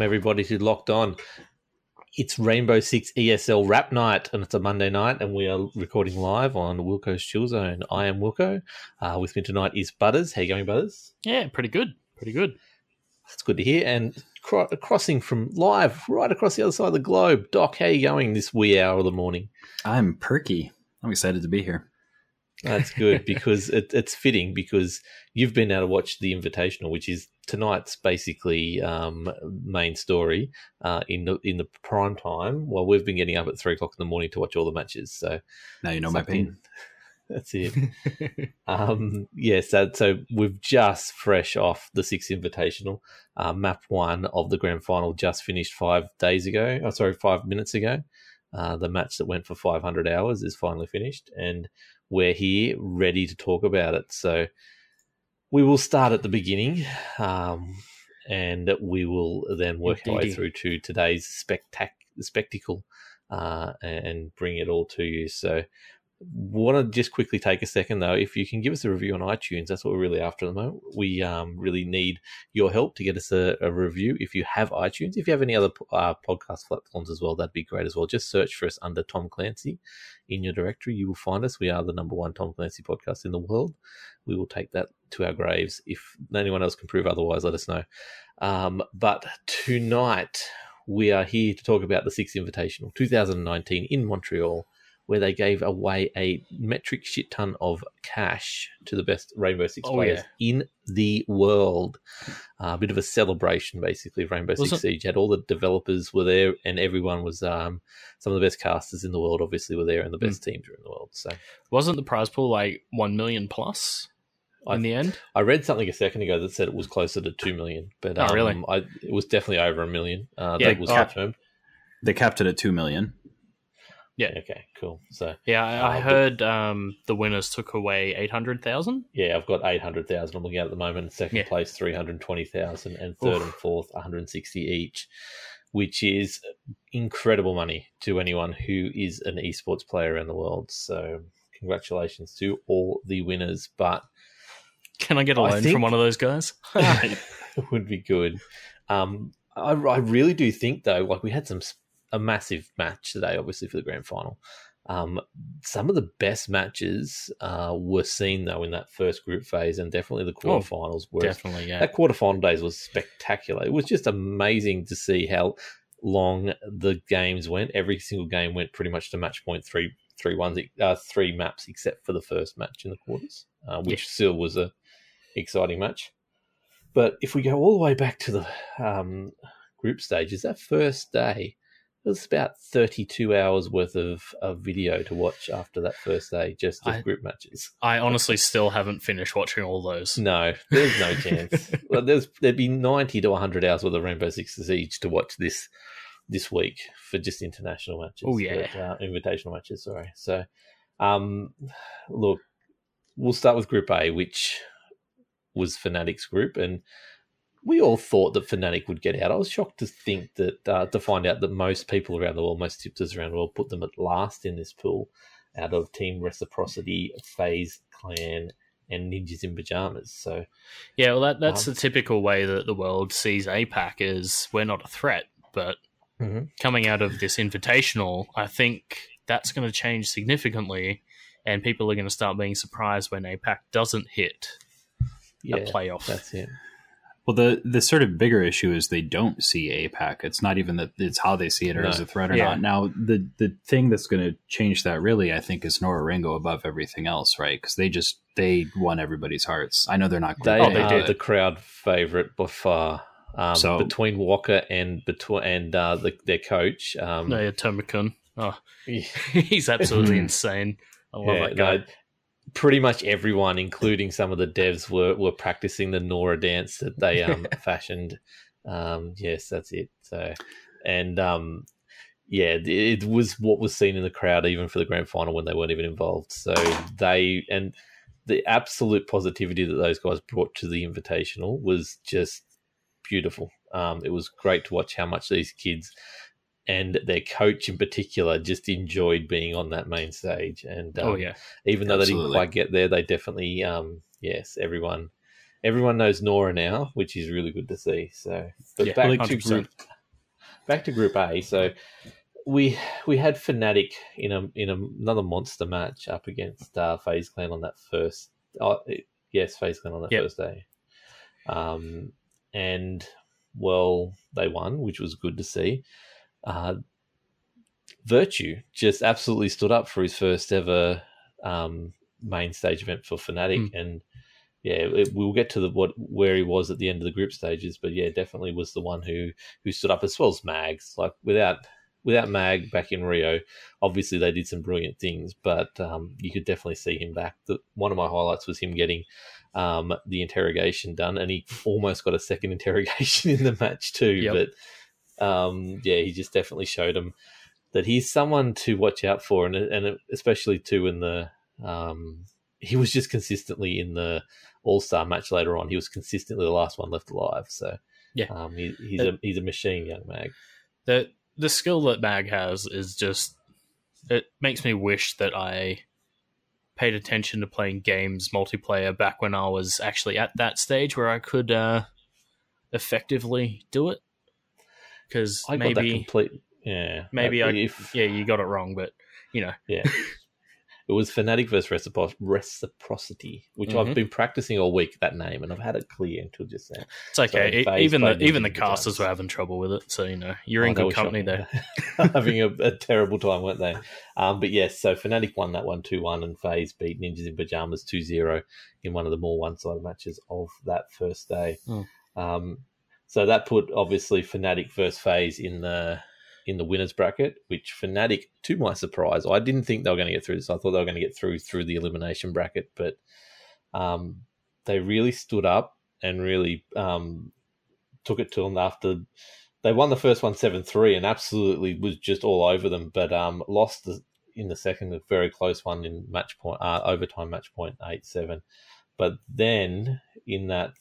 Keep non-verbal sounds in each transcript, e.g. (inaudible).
and welcome everybody to Locked On. It's Rainbow Six ESL Wrap Night, and it's a Monday night, and we are recording live on Wilco's Chill Zone. I am Wilco. Uh, with me tonight is Butters. How you going, Butters? Yeah, pretty good. Pretty good. That's good to hear. And cro- crossing from live right across the other side of the globe, Doc, how you going this wee hour of the morning? I'm perky. I'm excited to be here. That's good (laughs) because it, it's fitting because you've been able to watch the Invitational, which is tonight's basically um, main story uh, in the in the prime time. Well, we've been getting up at three o'clock in the morning to watch all the matches. So now you know my pain. (laughs) That's it. um, yes, that, so we've just fresh off the sixth invitational. Uh, map one of the grand final just finished five days ago. Oh, sorry, five minutes ago. Uh, the match that went for 500 hours is finally finished, and we're here ready to talk about it. So we will start at the beginning, um, and we will then work our way through to today's spectac- spectacle uh, and bring it all to you. So want to just quickly take a second though. If you can give us a review on itunes that's what we're really after at the moment. We um, really need your help to get us a, a, review. If you have itunes if you have any other uh, podcast platforms as well that'd be great as well. Just search for us under tom clancy in your directory. You will find us. We are the number one tom clancy podcast in the world. We will take that to our graves. If anyone else can prove otherwise let us know. Um, but tonight we are here to talk about the sixth invitational 2019 in montreal where they gave away a metric shit ton of cash to the best Rainbow Six oh, players yeah. in the world. Uh, a bit of a celebration, basically, of Rainbow Six Siege. Had all the developers were there, and everyone was um, some of the best casters in the world. Obviously, were there, and the best mm. teams were in the world. So, wasn't the prize pool like one million plus? in I, the end. I read something a second ago that said it was closer to two million, but oh, um, really? I, it was definitely over a million. Uh, yeah, that was oh, confirmed. They capped it at two million. Yeah. Okay. Cool. So yeah, I, I uh, heard um, the winners took away eight hundred thousand. Yeah, I've got eight hundred thousand. I'm looking at at the moment. Second yeah. place three hundred twenty thousand, and third Oof. and fourth one hundred sixty each, which is incredible money to anyone who is an esports player around the world. So congratulations to all the winners. But can I get a loan from one of those guys? (laughs) (laughs) it would be good. Um, I, I really do think though, like we had some a massive match today, obviously for the grand final. Um, some of the best matches uh, were seen though in that first group phase, and definitely the oh, quarterfinals. Oh, definitely, yeah. That quarterfinal days was spectacular. It was just amazing to see how long the games went. Every single game went pretty much to match point three, three ones, uh, three maps, except for the first match in the quarters, uh, which yeah. still was a exciting match. But if we go all the way back to the um, group stages, that first day it was about 32 hours worth of, of video to watch after that first day, just of I, group matches. I honestly still haven't finished watching all those. No, there's no (laughs) chance. well, there's there'd be 90 to 100 hours worth of Rainbow Six Siege to watch this this week for just international matches. Oh yeah, but, uh, invitational matches. Sorry. So, um, look, we'll start with Group A, which was Fnatic's group, and we all thought that Fnatic would get out. I was shocked to think that uh, to find out that most people around the world, most tipsters around the world, put them at last in this pool out of Team Reciprocity, FaZe Clan, and Ninjas in Pajamas. So, yeah, well, that that's um, the typical way that the world sees APAC is we're not a threat, but mm-hmm. coming out of this invitational, I think that's going to change significantly, and people are going to start being surprised when APAC doesn't hit yeah, a playoff. That's it. Well, the the sort of bigger issue is they don't see APAC. It's not even that it's how they see it or no. as a threat or yeah. not. Now, the the thing that's going to change that really, I think, is Nora-Rengo above everything else, right? Because they just they won everybody's hearts. I know they're not. They, oh, they did the crowd favorite by far. Um, so between Walker and between and uh, the, their coach, um, no, yeah, Tomikun. Oh, (laughs) he's absolutely (laughs) insane. I love yeah, that guy. No, pretty much everyone, including some of the devs, were were practicing the Nora dance that they (laughs) um, fashioned. Um, yes, that's it. So, and um, yeah, it was what was seen in the crowd even for the grand final when they weren't even involved. So they and the absolute positivity that those guys brought to the invitational was just beautiful. Um, it was great to watch how much these kids and their coach in particular just enjoyed being on that main stage. And oh, um, oh yeah, even though Absolutely. they didn't quite get there, they definitely um, yes, everyone everyone knows Nora now, which is really good to see. So, but yeah, back 100%. to group back to Group A. So we we had Fnatic in a in a, another monster match up against uh, FaZe Clan on that first. Oh, yes, FaZe Clan on that yep. first day. Um, and well, they won, which was good to see. Uh, Virtue just absolutely stood up for his first ever um, main stage event for Fnatic, mm. and yeah, it, we'll get to the what where he was at the end of the group stages, but yeah, definitely was the one who who stood up as well as Mags. Like without without Mag back in Rio, obviously they did some brilliant things, but um, you could definitely see him back. The, one of my highlights was him getting um, the interrogation done, and he almost got a second (laughs) interrogation in the match too. Yep. But um, yeah, he just definitely showed him that he's someone to watch out for, and and especially too in the um, he was just consistently in the All Star match later on. He was consistently the last one left alive. So yeah, um, he, he's a he's a machine, young Mag. The the skill that Mag has is just it makes me wish that I paid attention to playing games multiplayer back when I was actually at that stage where I could uh, effectively do it. Because maybe complete, yeah, maybe I, if, yeah, you got it wrong, but you know, yeah. (laughs) It was Fnatic versus Recipro- Reciprocity, which mm-hmm. I've been practicing all week that name, and I've had it clear until just now. It's okay. So even the even the casters were having trouble with it, so you know you're oh, in good company there. (laughs) having a, a, (laughs) terrible time, weren't they? Um, but yes, so Fnatic won that one 2 1, and FaZe beat Ninjas in Pajamas 2 0 in one of the more one sided matches of that first day. Mm. Um, so that put obviously Fnatic first FaZe in the in the winners bracket, which Fnatic, to my surprise, I didn't think they were going to get through this. I thought they were going to get through through the elimination bracket, but um, they really stood up and really um, took it to them after they won the first one 7-3 and absolutely was just all over them, but um, lost the, in the second, a very close one in match point, uh, overtime match point 8-7. But then in that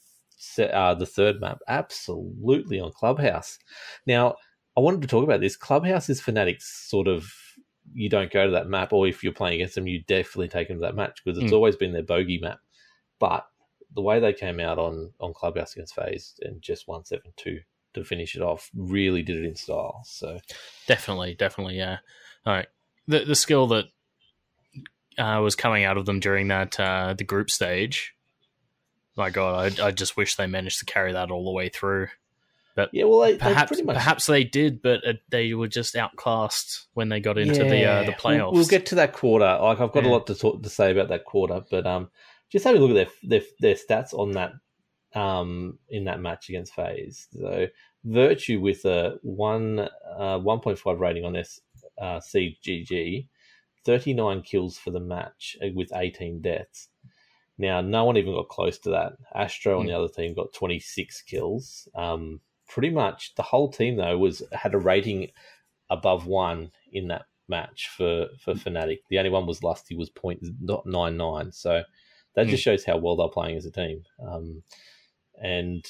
uh, the third map, absolutely on Clubhouse. Now, I wanted to talk about this. Clubhouse is Fnatic's sort of you don't go to that map, or if you're playing against them, you definitely take them to that match because it's mm. always been their bogey map. But the way they came out on on Clubhouse against FaZe and just one seven two to finish it off really did it in style. So definitely, definitely, yeah. All right, the the skill that uh, was coming out of them during that uh, the group stage. My God, I, I just wish they managed to carry that all the way through. But yeah, well, they, perhaps they much... perhaps they did, but uh, they were just outclassed when they got into yeah. the uh, the playoffs. We'll, we'll, get to that quarter. Like I've got yeah. a lot to talk to say about that quarter, but um, just having a look at their their, their stats on that um in that match against FaZe. So Virtue with a one uh, one point five rating on this uh, SiegeGG, thirty nine kills for the match uh, with eighteen deaths. Now, no one even got close to that. Astro mm. on hmm. the other team got 26 kills. Um, pretty much the whole team though was had a rating above one in that match for for Fnatic. The only one was Lusty was point nine nine. So that mm. just shows how well they're playing as a team. Um, and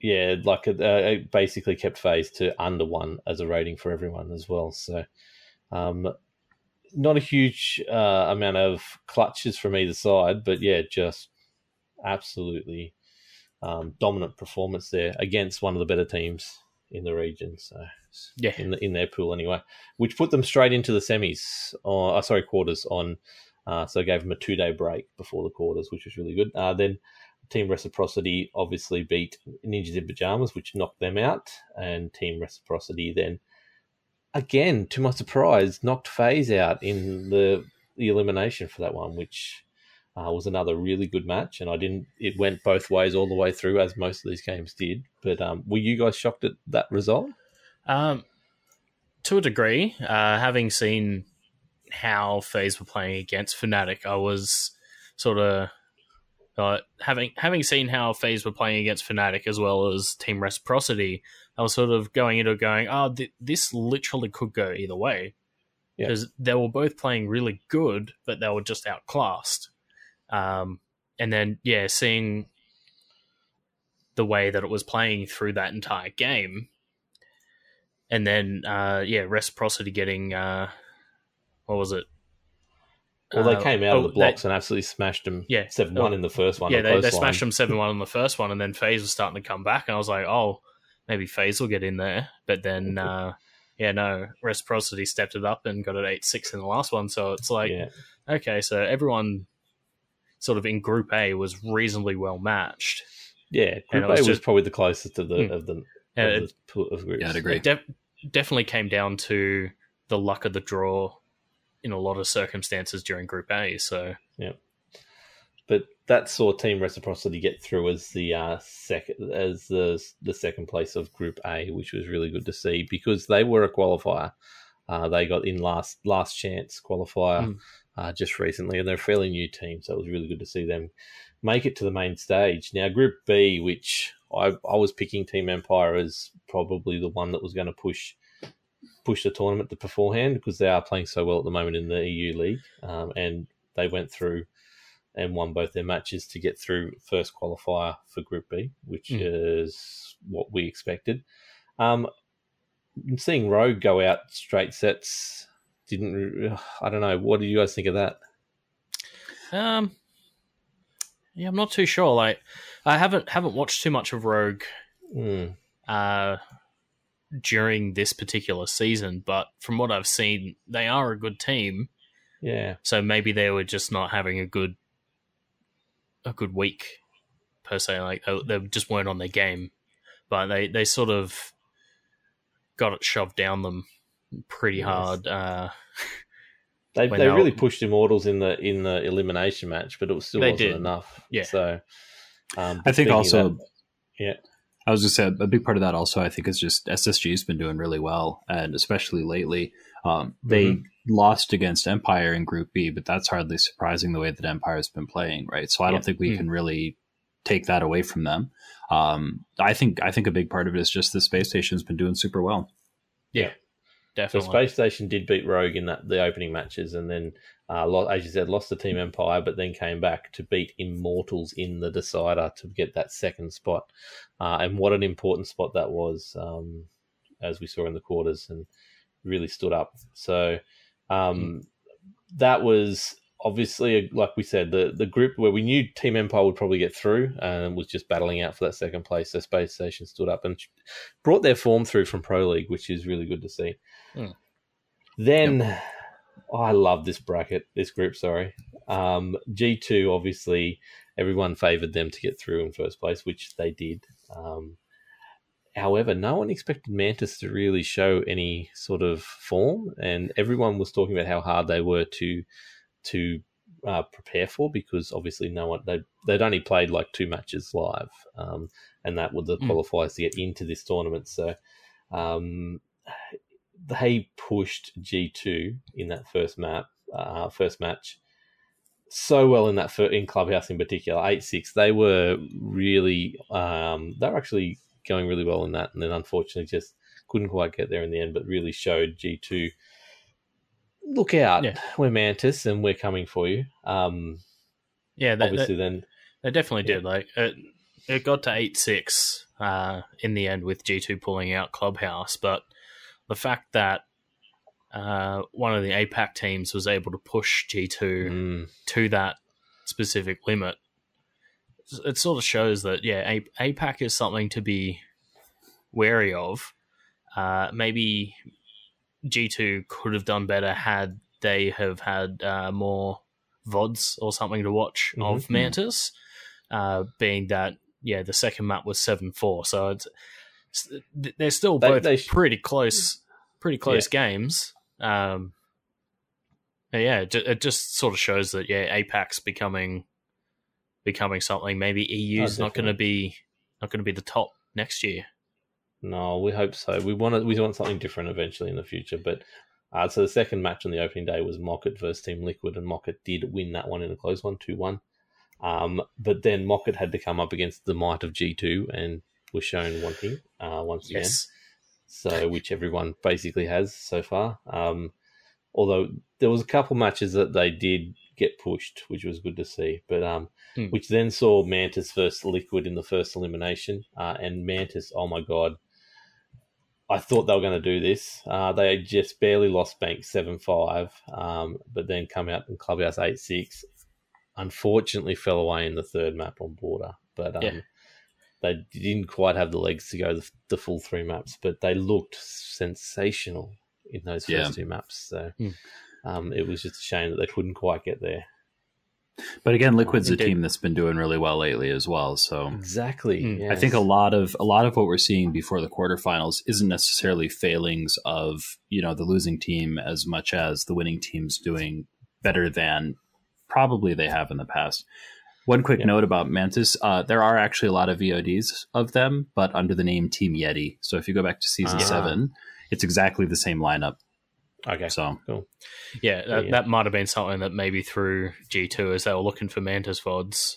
yeah, like uh, it basically kept FaZe to under one as a rating for everyone as well. So um, not a huge uh, amount of clutches from either side, but yeah, just absolutely um, dominant performance there against one of the better teams in the region. So yeah, in the, in their pool anyway, which put them straight into the semis. Or uh, sorry, quarters on. Uh, so gave them a two day break before the quarters, which was really good. Uh, then Team Reciprocity obviously beat Ninjas in Pajamas, which knocked them out, and Team Reciprocity then again, to my surprise, knocked FaZe out in the the elimination for that one, which uh, was another really good match, and I didn't. It went both ways all the way through, as most of these games did. But um, were you guys shocked at that result? Um, to a degree, uh, having seen how FaZe were playing against Fnatic, I was sort of uh, having having seen how FaZe were playing against Fnatic as well as Team Reciprocity. I was sort of going into going, oh, th- this literally could go either way because yeah. they were both playing really good, but they were just outclassed. Um, and then, yeah, seeing the way that it was playing through that entire game. And then, uh, yeah, reciprocity getting, uh, what was it? Well, they uh, came out uh, of the blocks they, and absolutely smashed them. Yeah, seven one in the first one. Yeah, they, they smashed them seven one in the first one, and then FaZe was starting to come back, and I was like, oh, maybe FaZe will get in there. But then, (laughs) uh, yeah, no, Reciprocity stepped it up and got it eight six in the last one. So it's like, yeah. okay, so everyone sort of in Group A was reasonably well matched. Yeah, Group A was, just, probably the closest of the mm, of the, of it, the of groups. Yeah, I'd agree. It def- definitely came down to the luck of the draw in a lot of circumstances during Group A. So yeah, but that saw Team Reciprocity get through as the uh, second as the the second place of Group A, which was really good to see because they were a qualifier. Uh, they got in last last chance qualifier mm. uh, just recently, and they're a fairly new team, so it was really good to see them make it to the main stage. Now, Group B, which I, I was picking Team Empire as probably the one that was going to push push the tournament to beforehand because they are playing so well at the moment in the EU League, um, and they went through and won both their matches to get through first qualifier for Group B, which mm. is what we expected. Um, seeing Rogue go out straight sets didn't. I don't know. What do you guys think of that? Um, yeah, I'm not too sure. Like, I haven't haven't watched too much of Rogue. Mm. Uh, during this particular season, but from what I've seen, they are a good team. Yeah. So maybe they were just not having a good a good week per se. Like they, they just weren't on their game, but they they sort of got it shoved down them pretty yes. hard. Uh, (laughs) they they, they really pushed Immortals in the in the elimination match, but it was still wasn't did. enough. Yeah. So um, I think also, that, yeah. I was just say a big part of that also I think is just SSG's been doing really well, and especially lately. Um, they mm-hmm. lost against Empire in Group B, but that's hardly surprising the way that Empire's been playing, right? So I yeah. don't think we mm-hmm. can really take that away from them. Um, I think I think a big part of it is just the space station's been doing super well. Yeah, definitely. So Space Station did beat Rogue in that the opening matches, and then uh, as you said, lost to Team Empire, but then came back to beat Immortals in the decider to get that second spot. Uh, and what an important spot that was, um, as we saw in the quarters, and really stood up. So um, that was obviously, like we said, the the group where we knew Team Empire would probably get through and was just battling out for that second place. So Space Station stood up and brought their form through from Pro League, which is really good to see. Mm. Then. Yep Oh, I love this bracket, this group. Sorry, um, G two. Obviously, everyone favoured them to get through in first place, which they did. Um, however, no one expected Mantis to really show any sort of form, and everyone was talking about how hard they were to to uh, prepare for because obviously no one they they'd only played like two matches live, um, and that were the mm. qualifiers to get into this tournament. So um, they pushed G two in that first map, uh, first match, so well in that in clubhouse in particular, eight six. They were really, um, they were actually going really well in that, and then unfortunately just couldn't quite get there in the end. But really showed G two. Look out, yeah. we're Mantis and we're coming for you. Um, yeah, they, obviously they, then they definitely yeah. did. Like it, it got to eight six uh, in the end with G two pulling out Clubhouse, but the fact that uh, one of the APAC teams was able to push G2 mm. to that specific limit, it sort of shows that, yeah, APAC is something to be wary of. Uh, maybe G2 could have done better had they have had uh, more VODs or something to watch mm-hmm. of Mantis, uh, being that, yeah, the second map was 7 4. So it's they're still they, both they sh- pretty close, pretty close yeah. games. Um, yeah, it, it, just sort of shows that yeah, APAC's becoming becoming something. Maybe EU's oh, not going to be not going to be the top next year. No, we hope so. We want to, we want something different eventually in the future. But uh, so the second match on the opening day was Mockit versus Team Liquid, and Mockit did win that one in a close one, two one. Um, but then Mockit had to come up against the might of G two, and was shown wanting uh, once again. So, which everyone basically has so far. Um, although there was a couple matches that they did get pushed, which was good to see. But um, hmm. which then saw Mantis versus Liquid in the first elimination, uh, and Mantis, oh my god, I thought they were going to do this. Uh, they just barely lost Bank 7 5, um, but then come out in Clubhouse 8 6. Unfortunately, fell away in the third map on border. But um, yeah. They didn't quite have the legs to go the, the, full three maps, but they looked sensational in those first yeah. two maps. So mm. um, it was just a shame that they couldn't quite get there. But again, Liquid's a team that's been doing really well lately as well. So exactly, yes. Hmm. I think a lot of a lot of what we're seeing before the quarterfinals isn't necessarily failings of you know the losing team as much as the winning team's doing better than probably they have in the past. One quick yeah. note about Mantis: uh, there are actually a lot of VODs of them, but under the name Team Yeti. So if you go back to season uh, seven, it's exactly the same lineup. Okay. So cool. Yeah, that, yeah. that might have been something that maybe through G two as they were looking for Mantis vods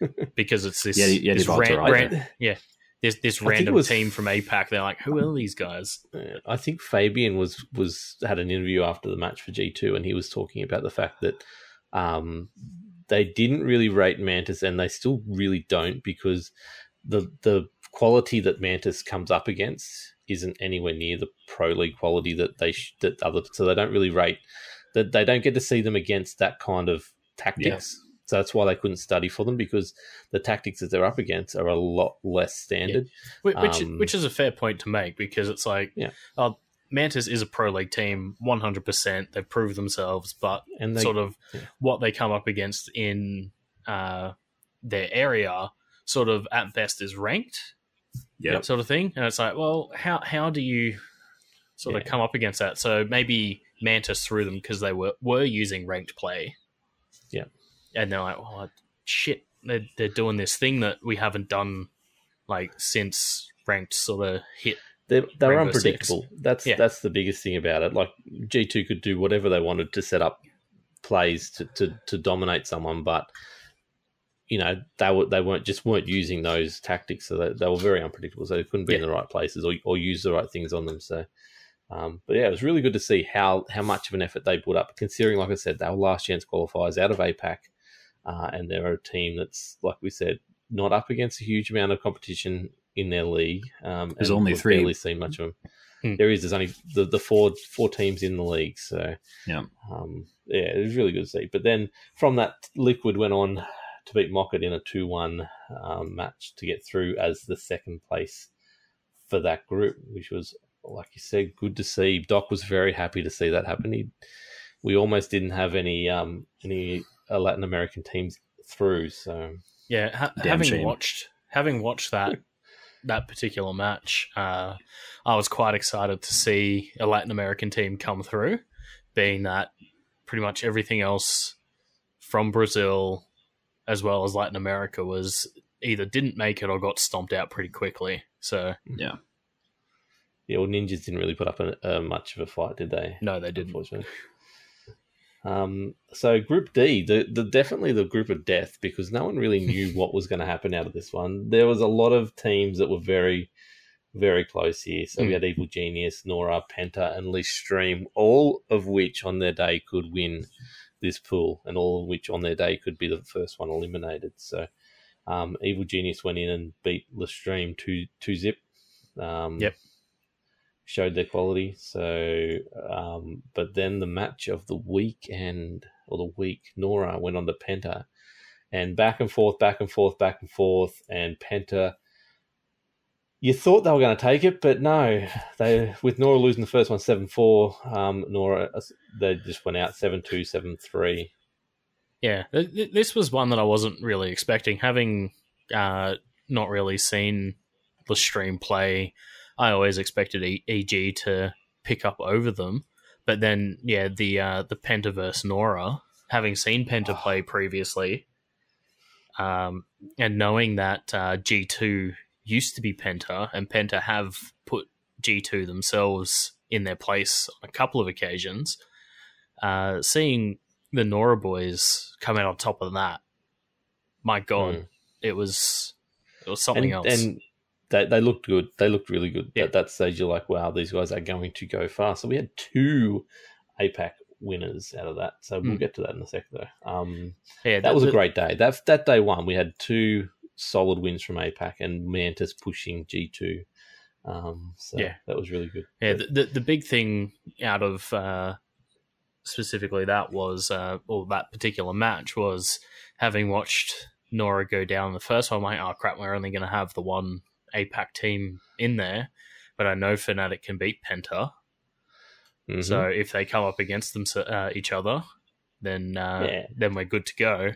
(laughs) because it's this, yeah, yeah, this ran, ran, yeah, this this random was, team from APAC. They're like, who are these guys? I think Fabian was was had an interview after the match for G two, and he was talking about the fact that um, they didn't really rate Mantis, and they still really don't because the the quality that Mantis comes up against isn't anywhere near the pro league quality that they sh- that other so they don't really rate that they don't get to see them against that kind of tactics. Yeah. So that's why they couldn't study for them because the tactics that they're up against are a lot less standard. Yeah. Which um, which is a fair point to make because it's like, yeah. Oh, Mantis is a pro league team, one hundred percent. They've proved themselves, but and they, sort of yeah. what they come up against in uh, their area, sort of at best is ranked yeah, sort of thing. And it's like, well, how how do you sort yeah. of come up against that? So maybe Mantis threw them because they were were using ranked play. Yeah, and they're like, oh shit, they're they're doing this thing that we haven't done like since ranked sort of hit. They're, they're unpredictable. Six. That's yeah. that's the biggest thing about it. Like G two could do whatever they wanted to set up plays to, to, to dominate someone, but you know they were they weren't just weren't using those tactics, so they, they were very unpredictable. So they couldn't be yeah. in the right places or, or use the right things on them. So, um, but yeah, it was really good to see how how much of an effort they put up, considering, like I said, they were last chance qualifiers out of APAC, uh, and they're a team that's like we said not up against a huge amount of competition in their league. Um, there's only three. Barely seen much of them. Hmm. There is. There's only the, the four four teams in the league. So yeah, um, yeah, it was really good to see. But then from that, Liquid went on to beat Mockit in a 2 1 um, match to get through as the second place for that group, which was, like you said, good to see. Doc was very happy to see that happen. He, we almost didn't have any um, any uh, Latin American teams through. So yeah, ha- having shame. watched having watched that that particular match, uh, I was quite excited to see a Latin American team come through, being that pretty much everything else from Brazil as well as Latin America was either didn't make it or got stomped out pretty quickly. So yeah, yeah. Well, ninjas didn't really put up a, a much of a fight, did they? No, they didn't. Um, so Group D, the, the definitely the group of death because no one really knew (laughs) what was going to happen out of this one. There was a lot of teams that were very, very close here. So mm. we hmm. had Evil Genius, Nora, Penta, and Lestream, all of which on their day could win this pool, and all of which on their day could be the first one eliminated. So, um, Evil Genius went in and beat Lestream two two zip. Um, yep. Showed their quality. So, um, but then the match of the weekend or the week, Nora went on to Penta, and back and forth, back and forth, back and forth, and Penta you thought they were going to take it, but no. (sighs) They with Nora losing the first one seven four. Um, Nora uh, they just went out seven two seven three. Yeah, this was one that I wasn't really expecting. Having uh, not really seen the stream play, I always expected EG to pick up over them. But then, yeah, the uh, the Penta versus Nora, having seen Penta play previously, um, and knowing that uh, G two used to be Penta, and Penta have put G2 themselves in their place on a couple of occasions. Uh, seeing the Nora boys come out on top of that, my God, mm. it was it was something and, else. And they, they looked good. They looked really good. Yeah. At that stage, you're like, wow, these guys are going to go far. So we had two APAC winners out of that. So we'll mm. get to that in a second, though. Um, yeah, that, was a great day. That that day one, we had two solid wins from APAC and Mantis pushing G2 Um, so yeah, that was really good. Yeah, the, the, the big thing out of uh, specifically that was, uh, or that particular match was having watched Nora go down the first one. I'm like, oh crap, we're only going to have the one APAC team in there, but I know Fnatic can beat Penta. Mm-hmm. So if they come up against them uh, each other, then uh, yeah. then we're good to go.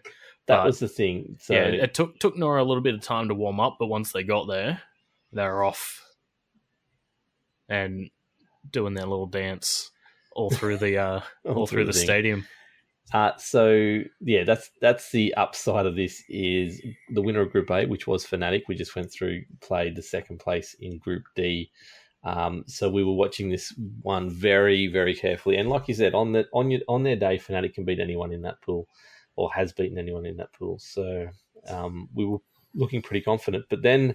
That but, was the thing. So yeah, it took took Nora a little bit of time to warm up, but once they got there, they were off and doing their little dance all through the uh, (laughs) all, all, through, through the, the stadium. Uh, so yeah, that's that's the upside of this is the winner of Group A, which was Fnatic. We just went through, played the second place in Group D. Um, so we were watching this one very, very carefully. And like you said, on the on your, on their day, Fnatic can beat anyone in that pool, or has beaten anyone in that pool. So um, we were looking pretty confident. But then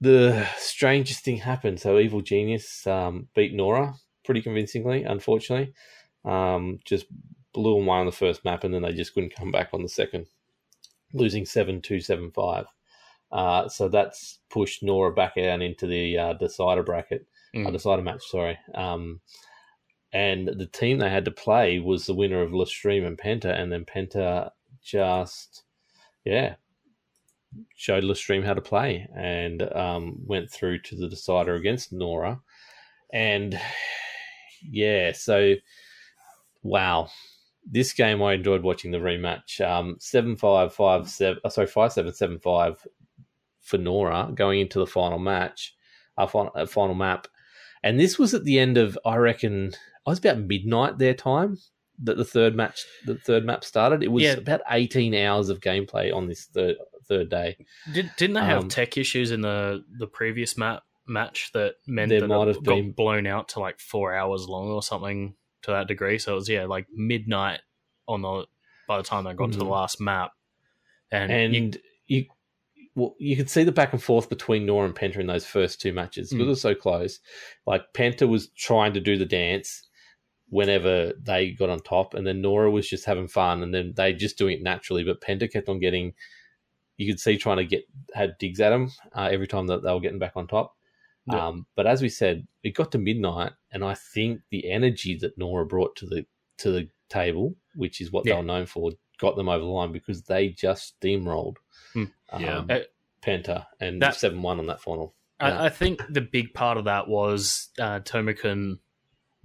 the strangest thing happened. So Evil Genius um, beat Nora pretty convincingly, unfortunately. Um, just blew them away on the first map, and then they just couldn't come back on the second, losing 7 2 7 5. Uh, so that's pushed Nora back down into the uh, decider bracket, mm. uh, decider match, sorry. Um, and the team they had to play was the winner of Lestream and Penta, and then Penta just, yeah, showed Lestream how to play and um, went through to the decider against Nora. And (sighs) yeah, so wow, this game I enjoyed watching the rematch. Um, seven five five seven. Oh, sorry, five seven seven five for Nora going into the final match, our final, uh, final map, and this was at the end of I reckon I was about midnight their time that the third match the third map started. It was yeah. about eighteen hours of gameplay on this third third day. Did, didn't they have um, tech issues in the the previous map match that meant that might it have got been blown out to like four hours long or something to that degree? So it was yeah like midnight on the by the time they got mm-hmm. to the mm-hmm. last map, and and you, you well, you could see the back and forth between Nora and Penta in those first two matches because mm. it was so close. Like Penta was trying to do the dance whenever they got on top, and then Nora was just having fun, and then they just doing it naturally. But Penta kept on getting you could see trying to get had digs at them uh, every time that they were getting back on top. Yeah. Um, but as we said, it got to midnight, and I think the energy that Nora brought to the to the table, which is what yeah. they were known for, got them over the line because they just steamrolled. Hmm. Um, yeah, Penta and seven one on that final. I, I, think the big part of that was uh, Tomakun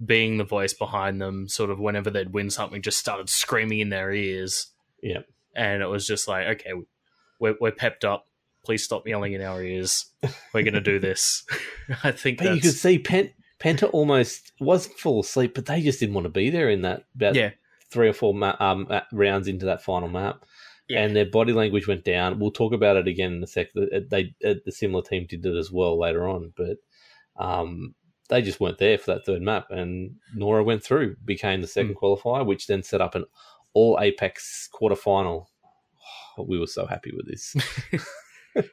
being the voice behind them. Sort of whenever they'd win something, just started screaming in their ears. Yeah, and it was just like, okay, we're, we're pepped up. Please stop yelling in our ears. We're going to do this. (laughs) I think but you could see Pen- Penta almost wasn't full asleep, but they just didn't want to be there in that about yeah. three or four ma- um, rounds into that final map. Yeah. And their body language went down. We'll talk about it again in a sec. They, the similar team did it as well later on, but um, they just weren't there for that third map. And Nora went through, became the second mm. qualifier, which then set up an all APAC quarterfinal (sighs) we were so happy with this. (laughs) (laughs)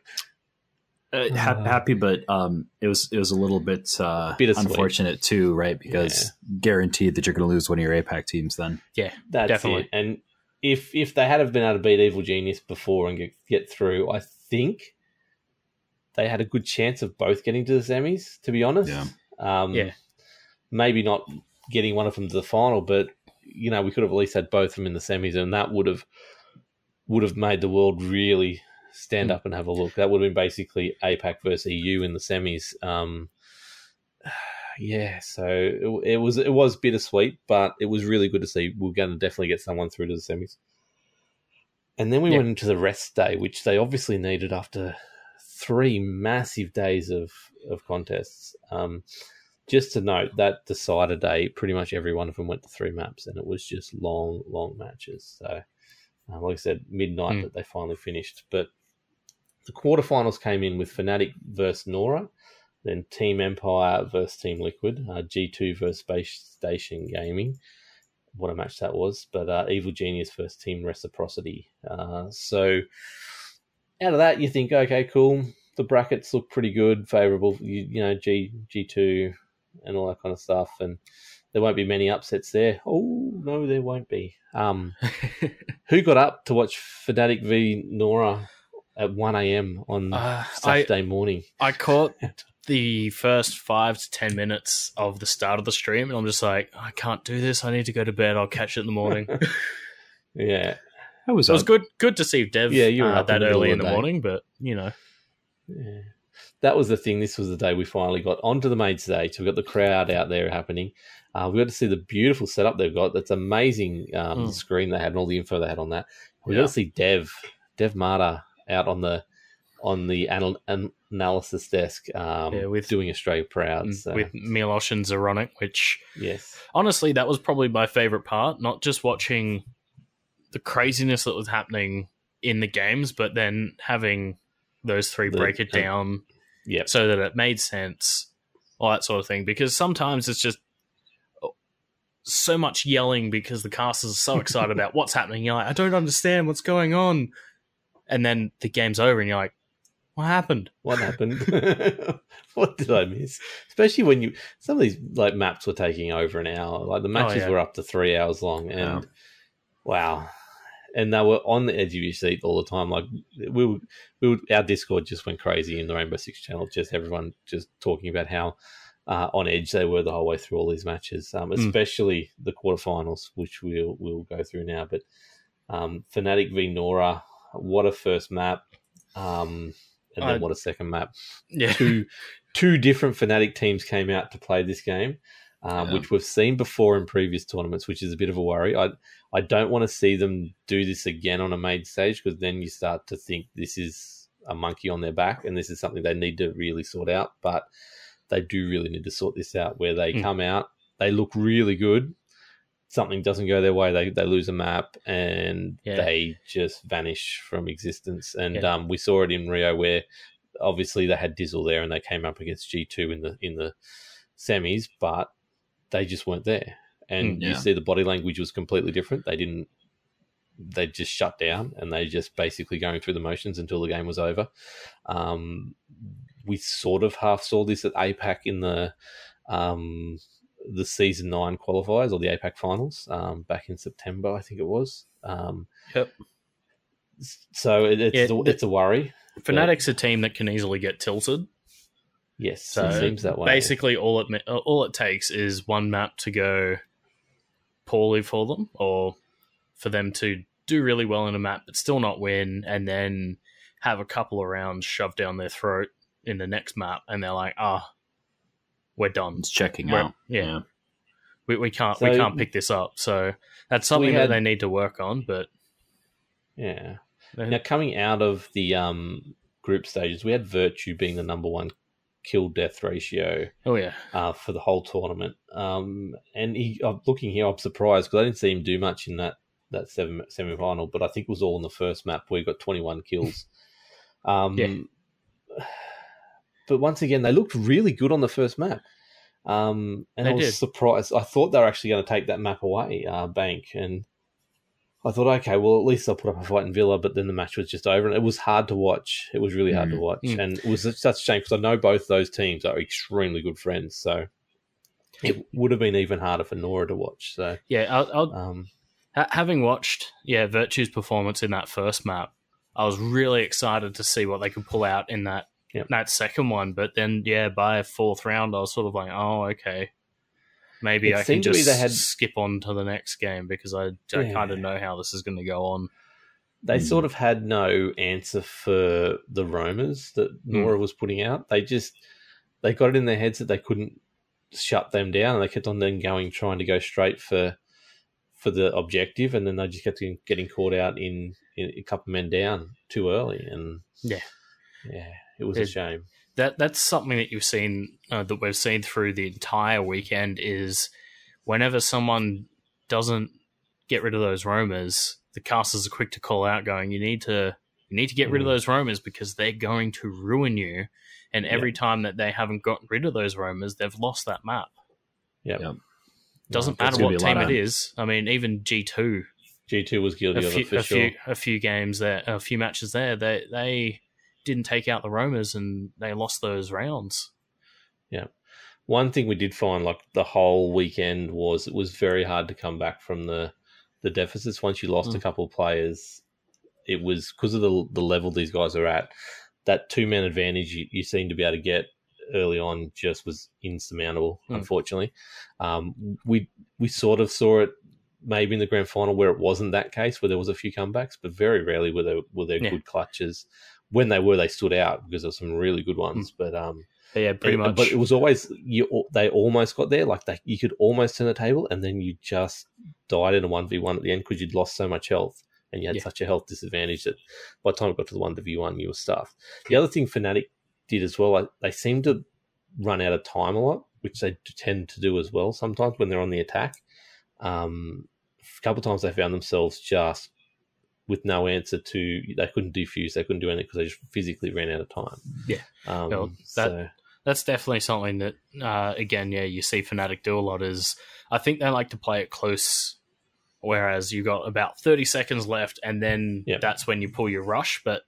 Uh, ha- happy, but um, it was it was a little bit uh, unfortunate too, right? Because yeah. guaranteed that you're going to lose one of your APAC teams. Then, yeah, that's definitely. It. And if if they had have been able to beat Evil Genius before and get get through, I think they had a good chance of both getting to the semis. To be honest, yeah, um, yeah, maybe not getting one of them to the final, but you know we could have at least had both of them in the semis, and that would have would have made the world really stand mm. up and have a look. That would have been basically APAC versus EU in the semis. Um, (sighs) yeah, so it, it, was it was bittersweet, but it was really good to see. We're going to definitely get someone through to the semis. And then we yeah. went into the rest day, which they obviously needed after three massive days of of contests. Um, just to note that decider day, pretty much every one of them went to three maps, and it was just long, long matches. So uh, like I said, midnight mm. that they finally finished. But the quarterfinals came in with Fnatic versus Nora, then Team Empire versus Team Liquid, uh, G2 versus Space Station Gaming. What a match that was. But uh, Evil Genius versus Team Reciprocity. Uh, so out of that, you think, okay, cool. The brackets look pretty good, favorable. You, you know, G G2 and all that kind of stuff. And there won't be many upsets there. Oh no, there won't be. Um, (laughs) who got up to watch Fnatic v Nora at one a.m. on uh, Saturday I, morning? I caught (laughs) the first five to ten minutes of the start of the stream, and I'm just like, I can't do this. I need to go to bed. I'll catch it in the morning. (laughs) yeah, that was, it was good. Good to see Dev. Yeah, you were uh, that early in the, morning, but you know, yeah. that was the thing. This was the day we finally got onto the main stage. So we got the crowd out there happening. Uh, we got to see the beautiful setup they've got. That's amazing. Um, mm. Screen they had and all the info they had on that. We yeah. got to see Dev Dev Mata out on the on the anal- analysis desk um, yeah, with, doing Australia proud. So. With Milos and Zeronic, which, yes, honestly, that was probably my favorite part. Not just watching the craziness that was happening in the games, but then having those three the, break it down yeah. so that it made sense, all that sort of thing. Because sometimes it's just so much yelling because the casters are so excited about what's happening. You're like, I don't understand what's going on. And then the game's over and you're like, what happened? What happened? (laughs) what did I miss? Especially when you some of these like maps were taking over an hour. Like the oh, matches oh, yeah. were up to three hours long, and wow. And they were on the edge of your seat all the time. Like we were, we were, our Discord just went crazy in the Rainbow Six channel. Just everyone just talking about how uh, on edge they were the whole way through all these matches, um, hmm. especially mm. the quarterfinals, which we'll we'll go through now. But um, Fnatic v Nora, what a first map! Um, and then I, what a second map. Yeah. Two two different Fnatic teams came out to play this game, um, yeah. which we've seen before in previous tournaments, which is a bit of a worry. I I don't want to see them do this again on a main stage because then you start to think this is a monkey on their back and this is something they need to really sort out. But they do really need to sort this out where they mm. come out, they look really good, something doesn't go their way, they, they lose a map and yeah. they just vanish from existence. And yeah. um, we saw it in Rio where obviously they had Dizzle there and they came up against G two in the in the semis, but they just weren't there. And mm, yeah. you see the body language was completely different. They didn't they just shut down and they just basically going through the motions until the game was over. Um, we sort of half saw this at APAC in the um, the season nine qualifiers or the APAC finals um, back in September, I think it was. Um, yep. So it, it's yeah, a, it's a worry. Fnatic's but... a team that can easily get tilted. Yes, so seems that way. Basically, all it all it takes is one map to go poorly for them, or for them to do really well in a map but still not win, and then have a couple of rounds shoved down their throat in the next map, and they're like, ah, we're done. It's checking we're, out. Yeah. yeah. We, we can't so, we can't pick this up. So that's something had, that they need to work on. But yeah, now coming out of the um, group stages, we had Virtue being the number one kill death ratio. Oh yeah, uh, for the whole tournament. Um, and he, I'm looking here, I'm surprised because I didn't see him do much in that that seven semi final, but I think it was all in the first map where he got 21 kills. (laughs) Um, yeah. But once again, they looked really good on the first map. Um, and they I was did. surprised. I thought they were actually going to take that map away, uh, Bank, and I thought, okay, well, at least they'll put up a fight in Villa. But then the match was just over, and it was hard to watch. It was really hard mm. to watch, mm. and it was such a shame because I know both those teams are extremely good friends. So it would have been even harder for Nora to watch. So yeah, I'll, I'll, um, having watched yeah Virtue's performance in that first map, I was really excited to see what they could pull out in that yep. that second one. But then, yeah, by a fourth round, I was sort of like, oh, okay. Maybe it I can just had... skip on to the next game because I, I yeah. kind of know how this is going to go on. They mm. sort of had no answer for the roamers that hmm. Nora mm. was putting out. They just they got it in their heads that they couldn't shut them down, and they kept on then going, trying to go straight for for the objective, and then they just kept getting caught out in, in a couple of men down too early, and yeah, yeah, it was it, a shame. That that's something that you've seen uh, that we've seen through the entire weekend is whenever someone doesn't get rid of those roamers, the casters are quick to call out, going, "You need to you need to get mm. rid of mm. those roamers because they're going to ruin you." And every time that they haven't gotten rid of those roamers, they've lost that map. Yep. yep. Doesn't matter what team it is. I mean, even G two. G two was guilty a few, of it for a sure. Few, a few games there, a few matches there. They they didn't take out the roamers and they lost those rounds. Yeah. One thing we did find like the whole weekend was it was very hard to come back from the the deficits once you lost mm. a couple of players. It was because of the the level these guys are at. That two man advantage you, you seem to be able to get early on just was insurmountable. Mm. Unfortunately, um, we we sort of saw it maybe in the grand final where it wasn't that case where there was a few comebacks, but very rarely were there were there yeah. good clutches. When they were, they stood out because there were some really good ones. Mm. But um, yeah, pretty much. But it was always you. They almost got there. Like they, you could almost turn the table, and then you just died in a one v one at the end because you'd lost so much health and you had yeah. such a health disadvantage that by the time it got to the one v one, you were stuffed. The other thing Fnatic did as well, like, they seem to run out of time a lot, which they tend to do as well sometimes when they're on the attack. Um, a couple of times they found themselves just with no answer to they couldn't do fuse, they couldn't do anything because they just physically ran out of time. Yeah, um, well, that, so. that's definitely something that uh, again, yeah, you see Fnatic do a lot. Is I think they like to play it close whereas you got about 30 seconds left and then yep. that's when you pull your rush but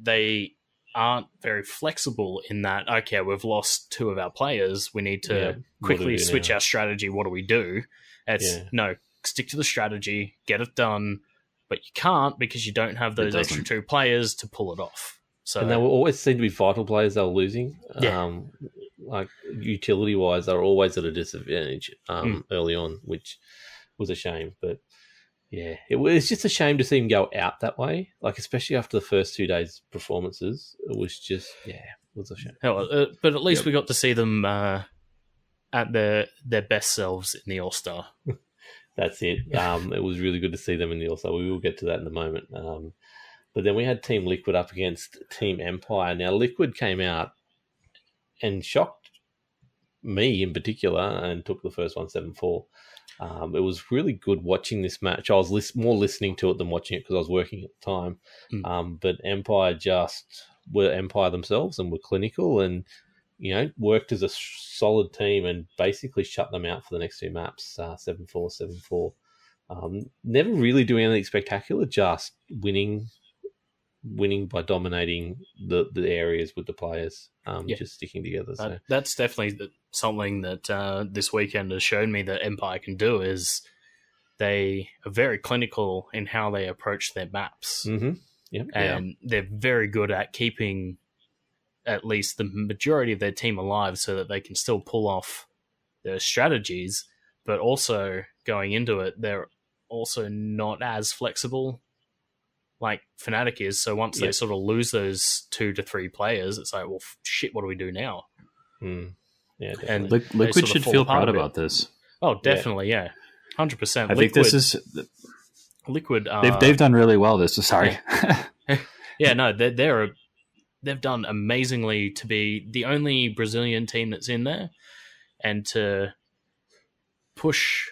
they aren't very flexible in that okay we've lost two of our players we need to yeah. quickly switch now? our strategy what do we do it's yeah. no stick to the strategy get it done but you can't because you don't have those extra two players to pull it off so and they will always seem to be vital players they were losing yeah. Um, like utility wise they're always at a disadvantage um, mm. early on which was a shame. But yeah, it was just a shame to see him go out that way. Like especially after the first two days' performances, it was just yeah, it was a shame. Hell, uh, but at least yep. we got to see them uh, at their their best selves in the All Star. (laughs) That's it. (laughs) Um, it was really good to see them in the All Star. We will get to that in a moment. Um, but then we had Team Liquid up against Team Empire. Now Liquid came out and shocked me in particular and took the first one seven four. Um, it was really good watching this match. I was more listening to it than watching it because I was working at the time. Mm. Um, but Empire just were Empire themselves and were clinical and you know worked as a solid team and basically shut them out for the next two maps uh, seven four seven four. Um, never really doing anything spectacular, just winning winning by dominating the, the areas with the players, um, yeah. just sticking together. So. that's definitely something that uh, this weekend has shown me that Empire can do is they are very clinical in how they approach their maps. Mm-hmm. Yep, and yeah. they're very good at keeping at least the majority of their team alive so that they can still pull off their strategies, but also going into it, they're also not as flexible like Fnatic is. So once they sort of lose those two to three players, it's like, well, shit, what do we do now? Mm. Yeah, and Liquid should feel proud about this. Oh, definitely, yeah, hundred yeah. percent. I Liquid, think this is Liquid. Uh, they've they've done really well. This, sorry. (laughs) yeah, no, they're they're a, they've done amazingly to be the only Brazilian team that's in there, and to push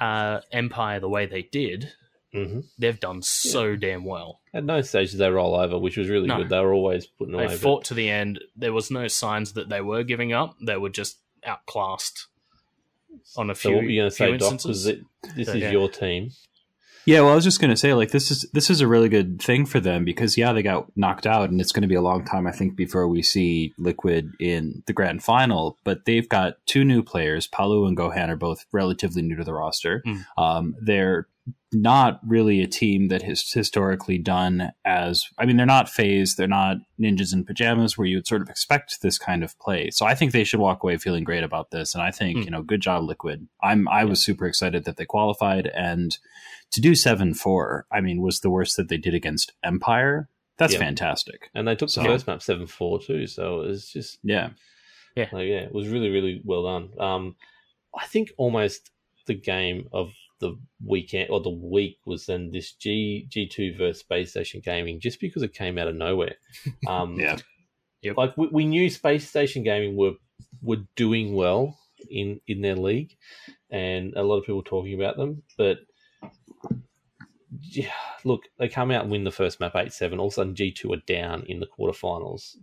uh, Empire the way they did Mm-hmm. They've done so yeah. damn well. At no stage did they roll over, which was really no. good. They were always putting away. They fought but... to the end. There was no signs that they were giving up. They were just outclassed on a few. So what were you going to say, Doc? Because this but, is yeah. your team. Yeah, well, I was just going to say, like, this is this is a really good thing for them because, yeah, they got knocked out, and it's going to be a long time, I think, before we see Liquid in the grand final. But they've got two new players. Paluh and Gohan are both relatively new to the roster. Mm. Um, they're not really a team that has historically done as I mean they're not FaZe, they're not ninjas in pajamas where you would sort of expect this kind of play. So I think they should walk away feeling great about this and I think, mm. you know, good job Liquid. I'm I yeah. was super excited that they qualified and to do 7-4, I mean was the worst that they did against Empire. That's yeah. fantastic. And they took the first map 7-4 too, so it's just Yeah. Yeah. Like, yeah, it was really really well done. Um I think almost the game of the weekend or the week was then this G G two versus Space Station Gaming just because it came out of nowhere. (laughs) Um, yeah, yep. like we, we knew Space Station Gaming were were doing well in in their league, and a lot of people talking about them, but. Yeah, look, they come out and win the first map eight seven. All of a sudden, G two are down in the quarterfinals.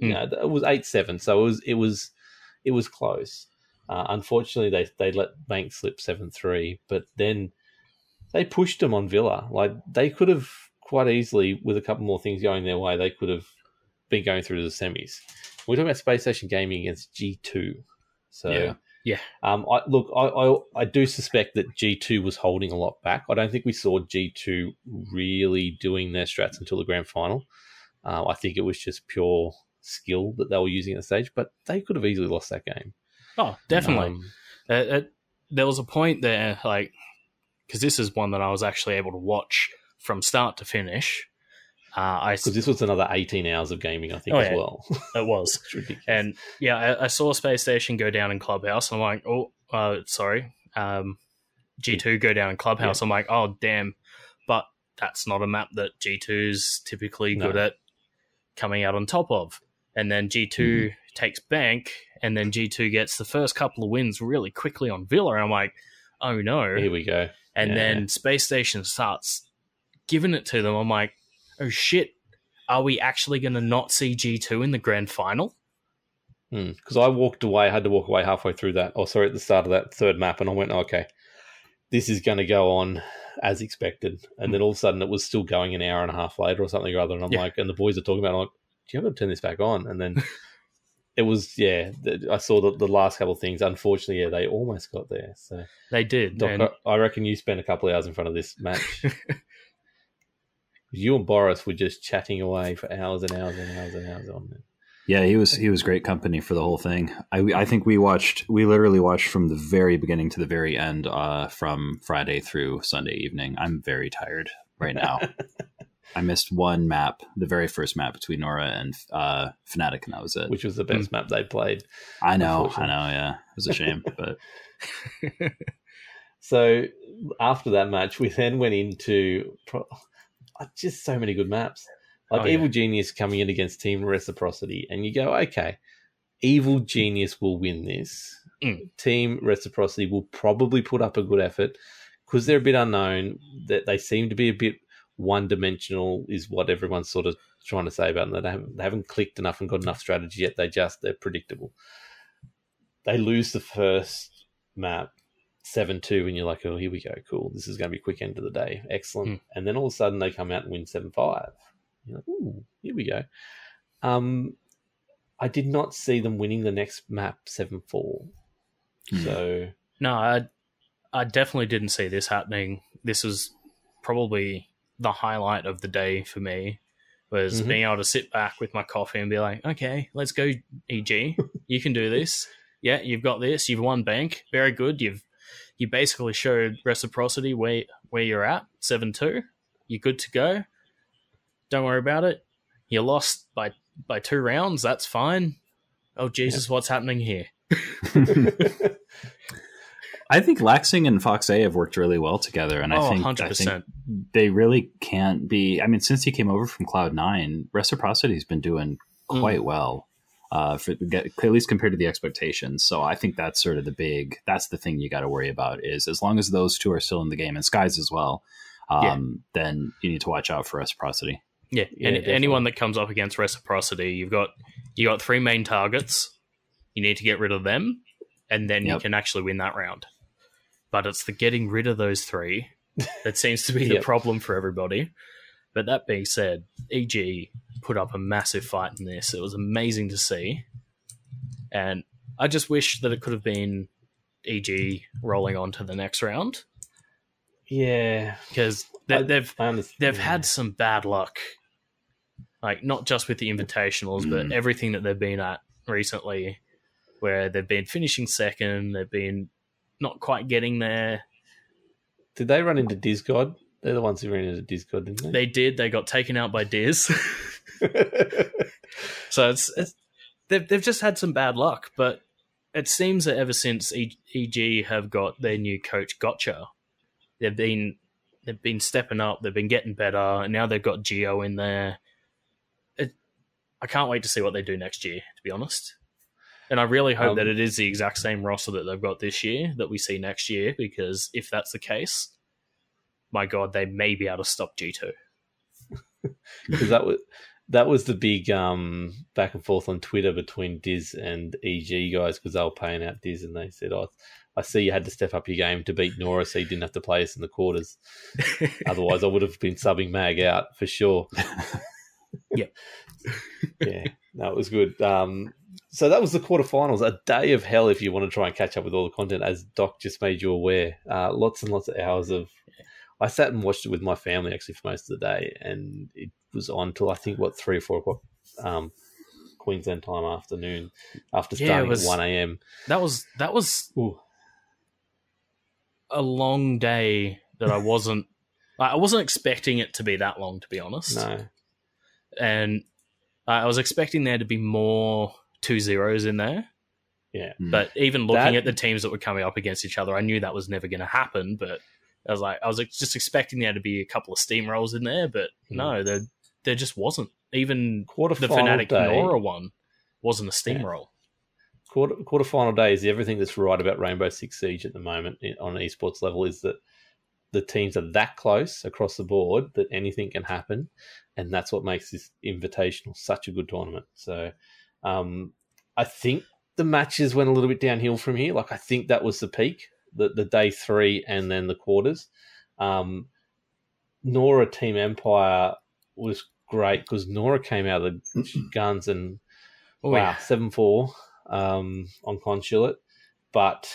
Mm. You know, it was eight seven, so it was it was it was close. Uh, unfortunately, they they let Bank slip seven three, but then they pushed them on Villa. Like they could have quite easily, with a couple more things going their way, they could have been going through to the semis. We're talking about Space Station Gaming against G two, so yeah. Yeah. Um, I, look, I, I, I do suspect that G two was holding a lot back. I don't think we saw G two really doing their strats until the grand final. Uh, I think it was just pure skill that they were using at the stage, but they could have easily lost that game. Oh, definitely. Um, uh, uh, there was a point there, like, because this is one that I was actually able to watch from start to finish. Uh, I because this was another eighteen hours of gaming, I think, oh, as yeah, well. (laughs) it was, and yeah, I, I, saw Space Station go down in Clubhouse. And I'm like, oh, uh, sorry, um, G two go down in Clubhouse. Yeah. I'm like, oh damn, but that's not a map that G 2s typically no. good at coming out on top of. And then G two mm. takes bank, and then G two gets the first couple of wins really quickly on Villa. And I'm like, oh no, here we go. And yeah. then Space Station starts giving it to them. I'm like oh shit, are we actually going to not see G2 in the grand final? Because hmm. I walked away, I had to walk away halfway through that, or sorry, at the start of that third map, and I went, okay, this is going to go on as expected. And mm. then all of a sudden it was still going an hour and a half later or something or other. And I'm yeah. like, and the boys are talking about, it, I'm like, do you have to turn this back on? And then (laughs) it was, yeah, I saw the, the last couple of things. Unfortunately, yeah, they almost got there. So they did. Doc, and... I reckon you spent a couple of hours in front of this match. (laughs) you and Boris were just chatting away for hours and hours and hours and hours on it. Yeah, he was he was great company for the whole thing. I I think we watched we literally watched from the very beginning to the very end, uh, from Friday through Sunday evening. I'm very tired right now. (laughs) I missed one map, the very first map between Nora and uh, Fnatic, and that was it. Which was the best mm. map they played. I know, I know. Yeah, it was a shame, (laughs) but. so after that match, we then went into just so many good maps. Like oh, Evil yeah. Genius coming in against Team Reciprocity, and you go, okay, Evil Genius will win this. Mm. Team Reciprocity will probably put up a good effort because they're a bit unknown. That they seem to be a bit one dimensional, is what everyone's sort of trying to say about them. They haven't, they haven't clicked enough and got enough strategy yet. They just they're predictable. They lose the first map seven two, and you're like, oh, here we go, cool. This is going to be quick end of the day, excellent. Mm. And then all of a sudden they come out and win seven five. You're like, ooh, here we go. Um, I did not see them winning the next map seven four. Mm. So no, I I definitely didn't see this happening. This was probably the highlight of the day for me was mm-hmm. being able to sit back with my coffee and be like, okay, let's go, EG. You can do (laughs) this. Yeah, you've got this. You've won bank. Very good. You've you basically showed reciprocity where where you're at, seven two. You're good to go. Don't worry about it. You lost by by two rounds. That's fine. Oh Jesus, what's happening here? (laughs) I think Laxing and Fox A have worked really well together, and I oh, think 100%. I think they really can't be. I mean, since he came over from Cloud Nine, Reciprocity's been doing quite mm. well uh, for at least compared to the expectations. So I think that's sort of the big that's the thing you got to worry about is as long as those two are still in the game and Skies as well, um, yeah. then you need to watch out for reciprocity. Yeah, yeah and anyone that comes up against reciprocity, you've got you got three main targets. You need to get rid of them, and then yep. you can actually win that round. But it's the getting rid of those three that seems to be (laughs) yep. the problem for everybody. But that being said, EG put up a massive fight in this. It was amazing to see. And I just wish that it could have been EG rolling on to the next round. Yeah, because they, they've they've had some bad luck, like not just with the invitationals, mm. but everything that they've been at recently, where they've been finishing second, they've been not quite getting there. Did they run into Discord? They're the ones who ran into Discord, didn't they? They did. They got taken out by Diz. (laughs) (laughs) so it's, it's they've they've just had some bad luck, but it seems that ever since EG have got their new coach Gotcha, they've been they've been stepping up. They've been getting better, and now they've got Geo in there. It, I can't wait to see what they do next year. To be honest, and I really hope um, that it is the exact same roster that they've got this year that we see next year. Because if that's the case, my god, they may be able to stop G two. (laughs) Because that was that was the big um, back and forth on Twitter between Diz and EG guys because they were paying out Diz and they said, "Oh, I see you had to step up your game to beat Nora, so you didn't have to play us in the quarters. (laughs) Otherwise, I would have been subbing Mag out for sure." (laughs) yep. (laughs) yeah, that was good. Um, so that was the quarterfinals. A day of hell if you want to try and catch up with all the content, as Doc just made you aware. Uh, lots and lots of hours of I sat and watched it with my family actually for most of the day, and it was on till I think what three or four o'clock um, Queensland time afternoon after starting was, at one a.m. That was that was Ooh. a long day that I wasn't. I wasn't expecting it to be that long, to be honest. No, and I was expecting there to be more two zeros in there. Yeah, but even looking that, at the teams that were coming up against each other, I knew that was never going to happen. But I was like, I was just expecting there to be a couple of steamrolls in there, but hmm. no, there there just wasn't. Even quarter the Fnatic day, Nora one wasn't a steamroll. Yeah. Quarter quarter final day is everything that's right about Rainbow Six Siege at the moment on an esports level is that the teams are that close across the board that anything can happen, and that's what makes this invitational such a good tournament. So, um, I think the matches went a little bit downhill from here. Like I think that was the peak the, the day three and then the quarters. Um, Nora Team Empire was great because Nora came out of the (clears throat) guns and oh, wow yeah. seven four um, on Consulate, but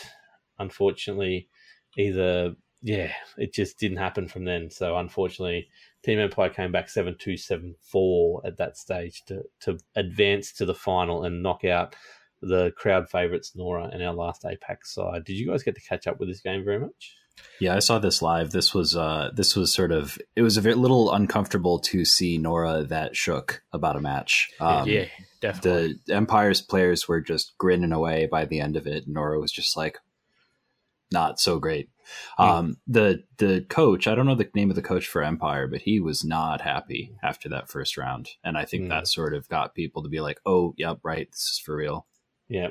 unfortunately, either yeah, it just didn't happen from then. So unfortunately, Team Empire came back seven two seven four at that stage to to advance to the final and knock out the crowd favourites Nora and our last APAC side. Did you guys get to catch up with this game very much? Yeah, I saw this live. This was uh, this was sort of it was a very little uncomfortable to see Nora that shook about a match. Um, yeah, definitely. The Empire's players were just grinning away by the end of it. Nora was just like not so great. Mm. Um, the the coach, I don't know the name of the coach for Empire, but he was not happy after that first round, and I think mm. that sort of got people to be like, "Oh, yep, right, this is for real." Yeah.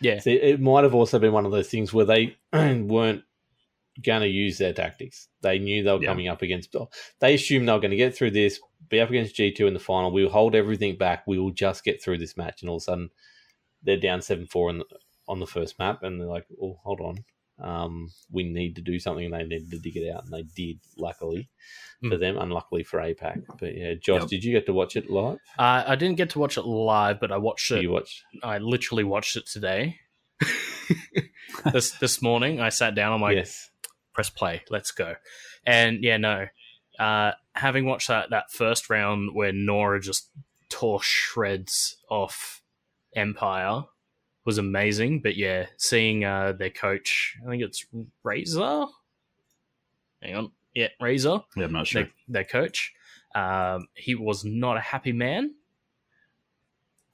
Yeah. See, it might have also been one of those things where they (clears throat) weren't going to use their tactics. They knew they were yeah. coming up against. Oh, they assumed they were going to get through this, be up against G2 in the final. We will hold everything back. We will just get through this match. And all of a sudden, they're down 7 4 on the first map. And they're like, oh, hold on. Um, we need to do something. And they needed to dig it out. And they did, luckily for hmm. them, unluckily for APAC. But yeah, Josh, yep. did you get to watch it live? Uh, I didn't get to watch it live, but I watched it. You watched? I literally watched it today. (laughs) this this morning, I sat down. I'm like, yes. press play, let's go. And yeah, no, uh, having watched that that first round where Nora just tore shreds off Empire was amazing. But yeah, seeing uh, their coach, I think it's Razor. Hang on, yeah, Razor. Yeah, I'm not sure. Their, their coach. Um, he was not a happy man.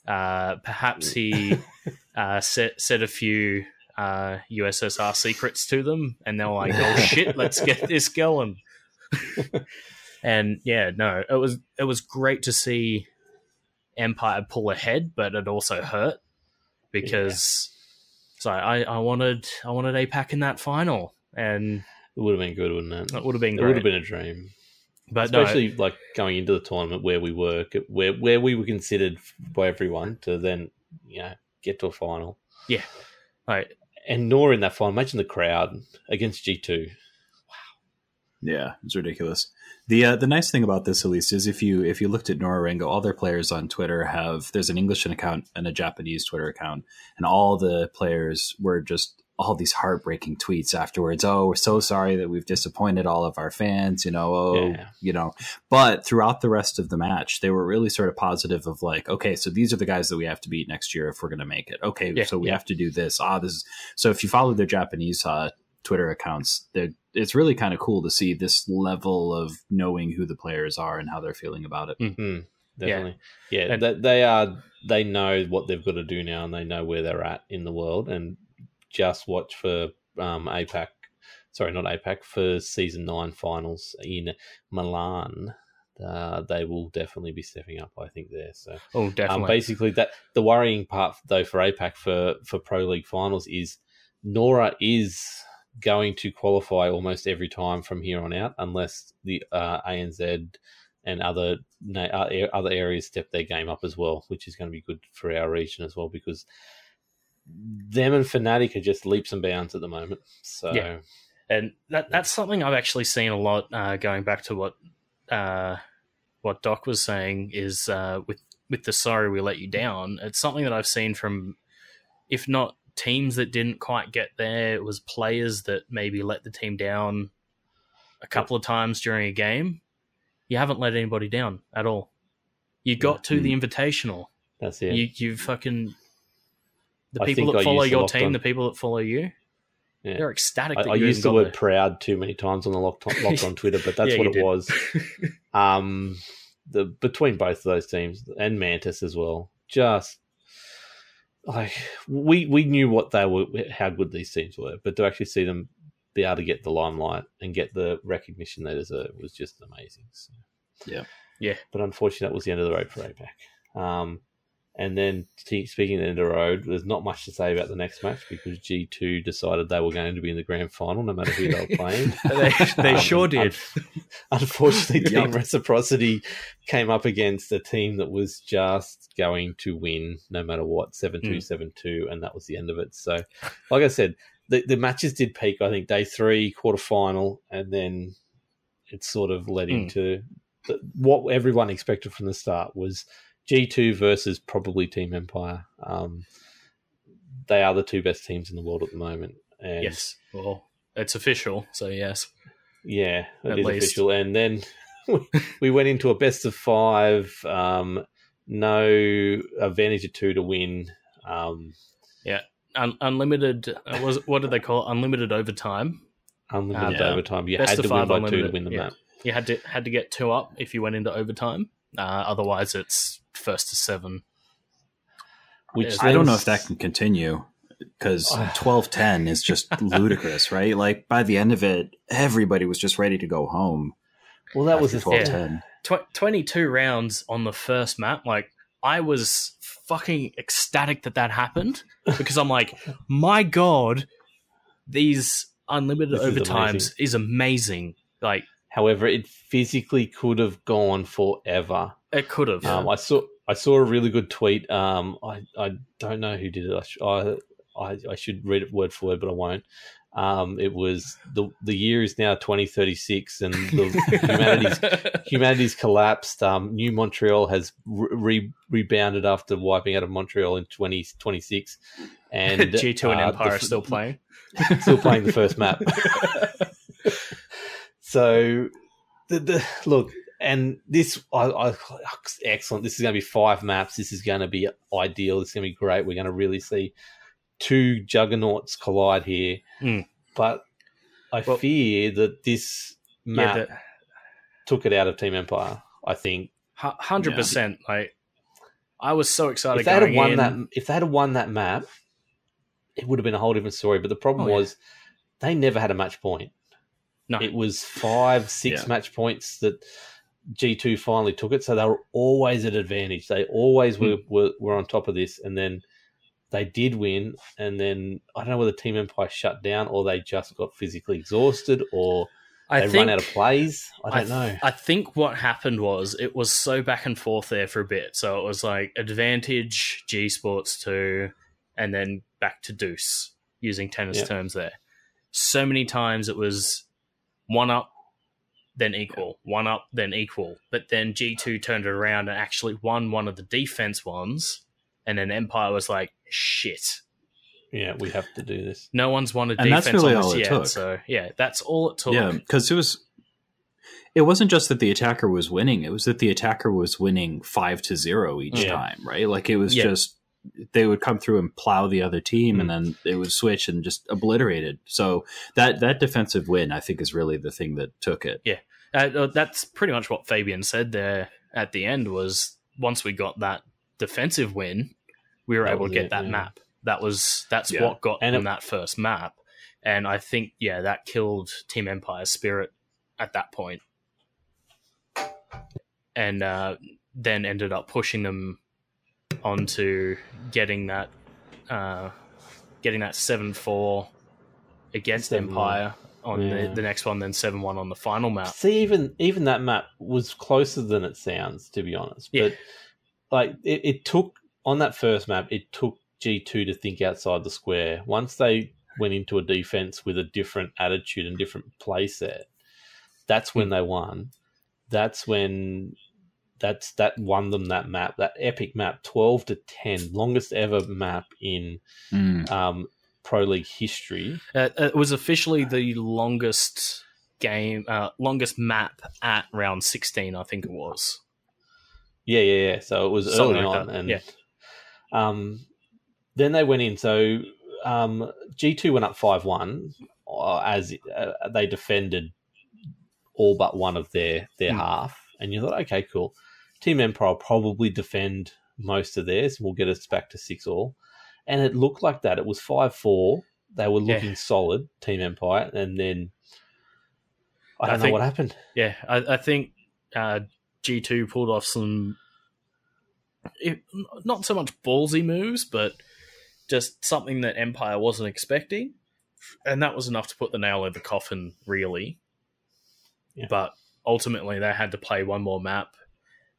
Uh, perhaps he (laughs) uh, said, said a few uh, USSR secrets to them, and they were like, "Oh shit, let's get (laughs) this going." and yeah, no, it was it was great to see Empire pull ahead, but it also hurt because yeah. so I, I wanted I wanted APAC in that final, and it would have been good, wouldn't it? It would have been. Great. It would have been a dream. But especially no, like going into the tournament where we were, where where we were considered by everyone to then you know get to a final. Yeah, right. And Nor in that final. Imagine the crowd against G two. Yeah, it's ridiculous. The uh, the nice thing about this, at least, is if you if you looked at Nora-Rengo, all their players on Twitter have there's an English account and a Japanese Twitter account, and all the players were just all these heartbreaking tweets afterwards. Oh, we're so sorry that we've disappointed all of our fans, you know, oh, yeah. you know. But throughout the rest of the match, they were really sort of positive of like, okay, so these are the guys that we have to beat next year if we're going to make it. Okay, yeah, so we yeah. have to do this. Ah, this is so if you follow their Japanese uh, Twitter accounts, it's really kind of cool to see this level of knowing who the players are and how they're feeling about it. Mm-hmm. Definitely, yeah. yeah. They, they are. They know what they've got to do now, and they know where they're at in the world, and just watch for um, APAC. Sorry, not APAC for season nine finals in Milan. Uh, they will definitely be stepping up. I think there. So, oh, definitely. Um, basically, that the worrying part though for APAC for for Pro League finals is Nora is going to qualify almost every time from here on out, unless the uh, ANZ and other uh, other areas step their game up as well, which is going to be good for our region as well because them and Fnatic are just leaps and bounds at the moment. So, yeah. and that that's something I've actually seen a lot. Uh, going back to what uh, what Doc was saying is uh, with with the sorry we let you down. It's something that I've seen from, if not teams that didn't quite get there, it was players that maybe let the team down a couple of times during a game. You haven't let anybody down at all. You got to the mm-hmm. invitational That's it. You you fucking the people that follow your team, on. the people that follow you. Yeah. They're ecstatic. I, I used the word there. proud too many times on the locked on, locked on (laughs) Twitter, but that's yeah, what it did. was. (laughs) um, the between both of those teams and Mantis as well, just like we we knew what they were, how good these teams were, but to actually see them be able to get the limelight and get the recognition they deserve was just amazing. So, yeah, yeah. But unfortunately, that was the end of the road for APAC. Um, and then speaking of the end of the road, there's not much to say about the next match because G2 decided they were going to be in the grand final no matter who they were playing. (laughs) they, they um, sure did. Un- unfortunately, (laughs) Team yep. Reciprocity came up against a team that was just going to win no matter what 7 2, mm. 7 2, and that was the end of it. So, like I said, the, the matches did peak, I think, day three, quarter final, and then it sort of led mm. into the, what everyone expected from the start was G2 versus probably Team Empire. Um, they are the two best teams in the world at the moment. And yes, well, it's official, so yes. Yeah, it at is least. official. And then (laughs) we went into a best of five. Um, no advantage of two to win. Um, yeah, Un- unlimited. Uh, was what did they call it? Unlimited overtime. Unlimited uh, overtime. You had to win by two to win the yeah. map. You had to had to get two up if you went into overtime. Uh, otherwise, it's first to seven. Which I don't know if that can continue because (sighs) twelve ten is just ludicrous, right? Like by the end of it, everybody was just ready to go home. Well, that was twelve ten. Yeah. Tw- Twenty two rounds on the first map. Like I was fucking ecstatic that that happened because I'm like, (laughs) my god, these unlimited this overtimes is amazing. is amazing. Like However, it physically could have gone forever. It could have. Um, I saw I saw a really good tweet. Um, I, I don't know who did it. I, I, I should read it word for word, but I won't. Um, it was the the year is now 2036 and the (laughs) humanity's humanity's collapsed. Um, New Montreal has re- rebounded after wiping out of Montreal in 2026, and (laughs) G2 and uh, Empire the, are still playing, (laughs) still playing the first map. So, the, the look, and this, I, I, excellent. This is going to be five maps. This is going to be ideal. It's going to be great. We're going to really see two juggernauts collide here. Mm. But I well, fear that this map yeah, the, took it out of Team Empire. I think hundred yeah. percent. Like I was so excited. If they had won in. that, if they had won that map, it would have been a whole different story. But the problem oh, was yeah. they never had a match point. No. It was five, six match points that G2 finally took it. So they were always at advantage. They always mm. were, were, were, on top of this. And then they did win. And then I don't know whether Team Empire shut down or they just got physically exhausted or I they think, run out of plays. I don't I th- know. I think what happened was it was so back and forth there for a bit. So it was like advantage G Sports 2 and then back to Deuce using tennis terms there. So many times it was one up, then equal, one up, then equal. But then G2 turned it around and actually won one of the defense ones. And then Empire was like, shit. Yeah, we have to do this. No one's won a and defense that's really on this yet. Took. So, yeah, that's all it took. Yeah, because it was. It wasn't just that the attacker was winning; it was that the attacker was winning five to zero each yeah. time, right? Like it was yeah. just they would come through and plow the other team, mm. and then they would switch and just obliterated. So that that defensive win, I think, is really the thing that took it. Yeah, uh, uh, that's pretty much what Fabian said there at the end. Was once we got that defensive win, we were that able to get it, that yeah. map. That was that's yeah. what got and them it, that first map, and I think yeah, that killed Team Empire's spirit at that point, and uh, then ended up pushing them onto getting that uh, getting that seven four against seven Empire on yeah. the, the next one, then seven one on the final map. See, even even that map was closer than it sounds, to be honest. But like it, it took on that first map, it took G two to think outside the square. Once they went into a defense with a different attitude and different play set, that's when they won. That's when that's that won them that map, that epic map, twelve to ten, longest ever map in mm. um, pro league history. Uh, it was officially the longest game, uh, longest map at round sixteen, I think it was. Yeah, yeah, yeah. So it was Something early like on, that. and yeah. Um, then they went in. So um, G2 went up 5 1 uh, as uh, they defended all but one of their, their mm. half. And you thought, okay, cool. Team Empire will probably defend most of theirs. We'll get us back to 6 all. And it looked like that. It was 5 4. They were looking yeah. solid, Team Empire. And then I don't I know think, what happened. Yeah, I, I think uh, G2 pulled off some, it, not so much ballsy moves, but just something that Empire wasn't expecting. And that was enough to put the nail in the coffin, really. Yeah. But ultimately, they had to play one more map,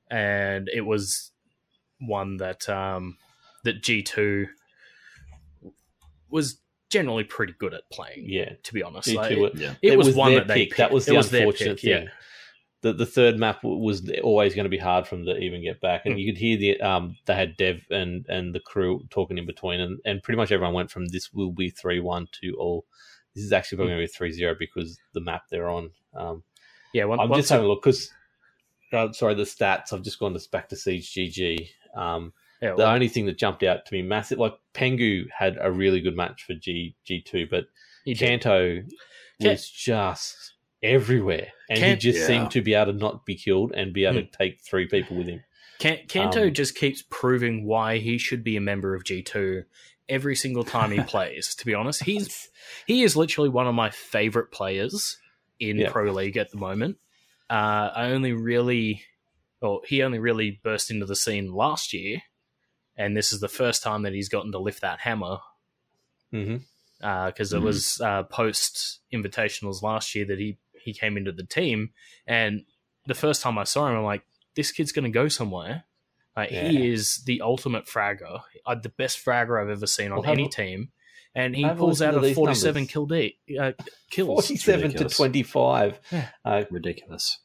and it was one that um, that G two was generally pretty good at playing. Yeah, to be honest, like, it, yeah. it, it was, was, one that they picked. That was the it unfortunate was pick, thing. Yeah the, the third map was always going to be hard for them to even get back. And mm. you could hear the um they had Dev and and the crew talking in between, and, and pretty much everyone went from this will be three one to all. This is actually probably mm. going to be three zero because the map they're on. Um, yeah, one, I'm just having a look because. Uh, sorry, the stats. I've just gone to back to SiegeGG. Um, yeah, well, the only thing that jumped out to me massive, like Pengu had a really good match for G G two, but Kanto was just everywhere, and he just yeah. seemed to be able to not be killed and be able to hmm. take three people with him. Kanto um, just keeps proving why he should be a member of G two every single time he (laughs) plays. To be honest, he's he is literally one of my favorite players in yeah. Pro League at the moment. Uh, I only really, well, he only really burst into the scene last year, and this is the first time that he's gotten to lift that hammer. Because mm-hmm. uh, mm-hmm. it was uh, post invitationals last year that he he came into the team, and the first time I saw him, I'm like, this kid's going to go somewhere. Like, yeah. He is the ultimate fragger, uh, the best fragger I've ever seen on well, any team. And he pulls out a 47 kill D, uh, kills. 47 to 25. Yeah. Uh, ridiculous.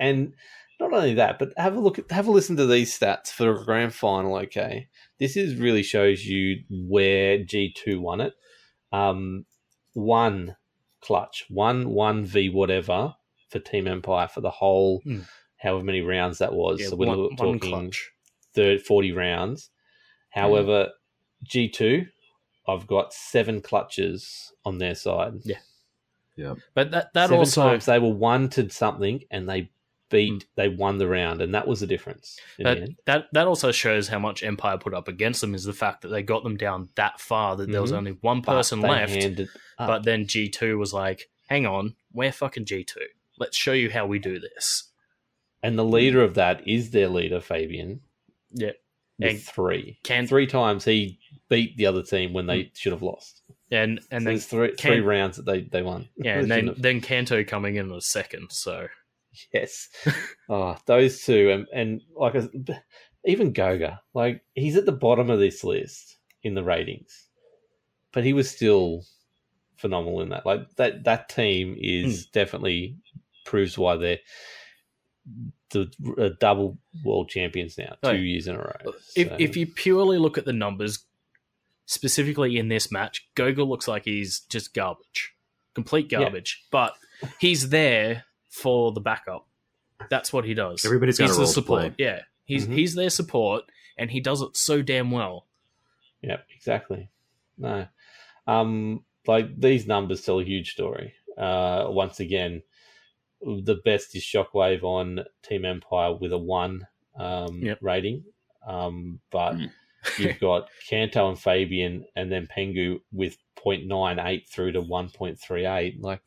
And not only that, but have a look at, have a listen to these stats for the grand final. Okay, this is really shows you where G two won it. Um, one clutch. One one v whatever for Team Empire for the whole mm. however many rounds that was. Yeah, so we're one, talking third forty rounds. However, mm. G two, I've got seven clutches on their side. Yeah. Yeah. But that that seven also times they were one to something and they beat mm. they won the round and that was the difference that, that that also shows how much empire put up against them is the fact that they got them down that far that mm-hmm. there was mm-hmm. only one person left but then g2 was like hang on we're fucking g2 let's show you how we do this and the leader of that is their leader fabian yeah and three can, three times he beat the other team when they mm. should have lost and and so then three, three rounds that they, they won yeah (laughs) and then then kanto coming in a second so (laughs) Yes. oh, those two, and, and like even Goga, like he's at the bottom of this list in the ratings, but he was still phenomenal in that. Like that, that team is mm. definitely proves why they're the uh, double world champions now, two years in a row. So. If if you purely look at the numbers, specifically in this match, Goga looks like he's just garbage, complete garbage. Yeah. But he's there for the backup. That's what he does. Everybody's got he's the support. Yeah, he's mm-hmm. he's their support, and he does it so damn well. Yeah, exactly. No, um, like these numbers tell a huge story. Uh, once again, the best is Shockwave on Team Empire with a one um, yep. rating, um, but mm. (laughs) you've got Kanto and Fabian, and then Pengu with 0.98 through to 1.38. Like,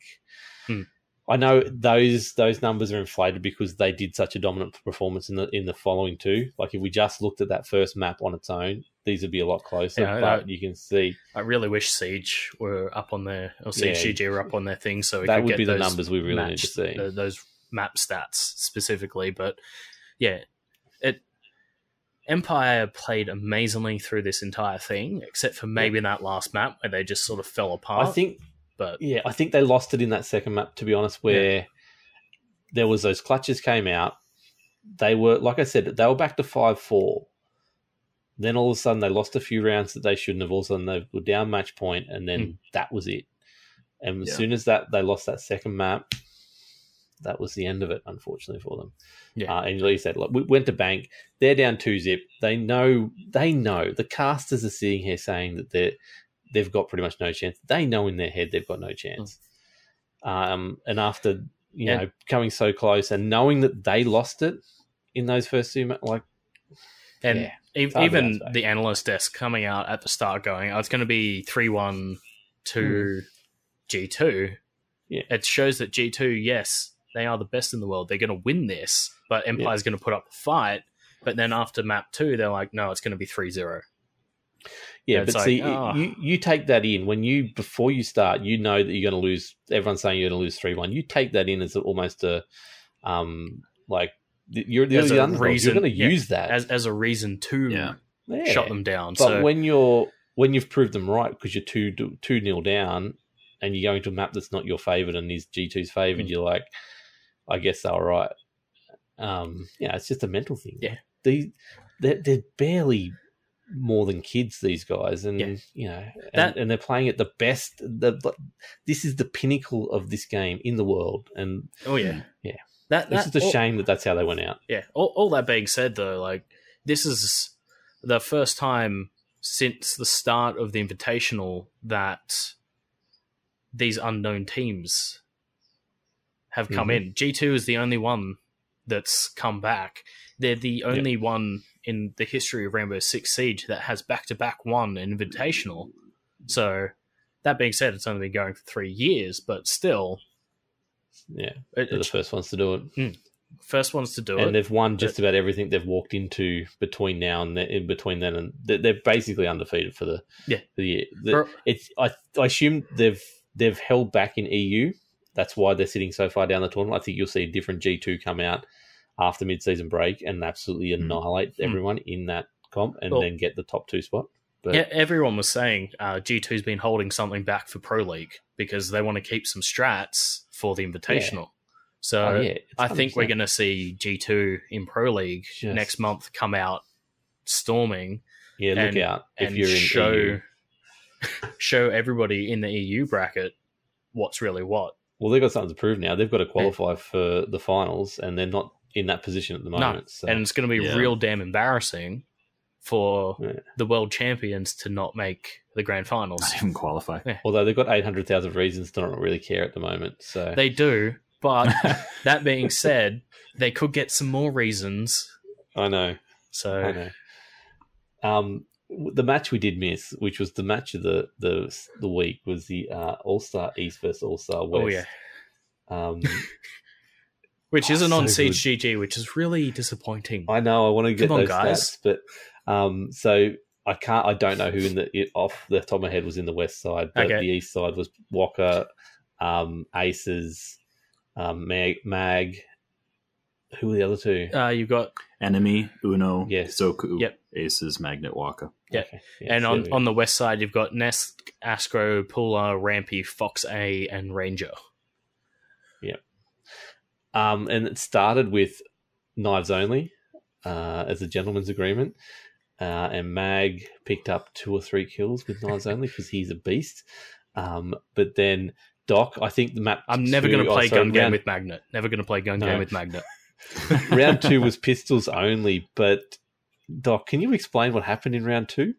mm. I know those those numbers are inflated because they did such a dominant performance in the in the following two. Like if we just looked at that first map on its own, these would be a lot closer. Yeah, but I, you can see. I really wish Siege were up on their or Siege yeah, were up on their thing, so we that could would be the numbers we really need to see. Uh, those map stats specifically, but yeah, it Empire played amazingly through this entire thing, except for maybe yeah. that last map where they just sort of fell apart. I think but yeah, I think they lost it in that second map. To be honest, where yeah. there was those clutches came out, they were like I said, they were back to five four. Then all of a sudden they lost a few rounds that they shouldn't have. All of a sudden they were down match point, and then mm. that was it. And as yeah. soon as that they lost that second map, that was the end of it, unfortunately for them. Yeah, uh, and like you said, like, we went to bank. They're down two zip. They know. They know. The casters are sitting here saying that they they've got pretty much no chance. They know in their head they've got no chance. Mm. Um, and after you yeah. know coming so close and knowing that they lost it in those first two, like and yeah, even the analyst desk coming out at the start going, oh, it's going to be three one to mm. G two. Yeah, it shows that G two, yes, they are the best in the world. They're going to win this, but Empire's yeah. going to put up a fight. But then after map two, they're like, no, it's going to be 3 0. Yeah, but like, see, oh. you, you take that in when you before you start, you know that you're going to lose. Everyone's saying you're going to lose three one. You take that in as almost a, um, like you're the, the reason, You're going to yeah, use that as as a reason to yeah. shut them down. But so. when you're when you've proved them right because you're two two nil down, and you're going to a map that's not your favorite and is G 2s favorite, mm. you're like, I guess they're right. Um, yeah, it's just a mental thing. Yeah, they they're, they're barely more than kids these guys and yeah. you know and, that, and, they're playing at the best the, this is the pinnacle of this game in the world and oh yeah. Yeah. That, that it's just a all, shame that that's how they went out. Yeah. All, all that being said though like this is the first time since the start of the invitational that these unknown teams have come mm-hmm. in. G2 is the only one that's come back they're the only one in the history of Rainbow Six Siege that has back to back one invitational. So that being said, it's only been going for three years, but still, yeah, it, they're the first ones to do it. Mm, first ones to do and it, and they've won just about everything they've walked into between now and then, in between then and they're basically undefeated for the yeah for the year. The, it's I I assume they've they've held back in EU. That's why they're sitting so far down the tournament. I think you'll see a different G two come out after mid-season break and absolutely hmm. annihilate mm. everyone in that comp and well, then get the top two spot. But yeah, everyone was saying uh, G2's been holding something back for Pro League because they want to keep some strats for the Invitational. Yeah. So oh, yeah, I think we're going to see G2 in Pro League Just, next month come out storming. Yeah, look and, out if you're in show, EU. (laughs) show everybody in the EU bracket what's really what. Well, they've got something to prove now. They've got to qualify yeah. for the finals, and they're not in that position at the moment. No. So. And it's going to be yeah. real damn embarrassing for yeah. the world champions to not make the grand finals. Not even qualify. Yeah. Although they've got 800,000 reasons to not really care at the moment. So They do. But (laughs) that being said, they could get some more reasons. I know. So I know. Um, the match we did miss, which was the match of the the the week, was the uh, All Star East versus All Star West. Oh yeah. Um, (laughs) which oh, isn't so on Siege good. GG, which is really disappointing. I know. I want to get Come those on, guys. stats, but um, so I can't. I don't know who in the off the top of my head was in the west side, but okay. the east side was Walker, um, Aces, um, Mag, Mag. Who are the other two? Uh, you've got Enemy, Uno, yes. Zoku, yep. Aces, Magnet, Walker. Yep. Okay. Yes, and on, on the west side, you've got Nest, Astro, Pula, Rampy, Fox A, and Ranger. Um, and it started with knives only uh, as a gentleman's agreement. Uh, and Mag picked up two or three kills with knives (laughs) only because he's a beast. Um, but then Doc, I think the map. I'm never going to play oh, gun game with Magnet. Never going to play gun no. game with Magnet. (laughs) round two was pistols only, but Doc, can you explain what happened in round two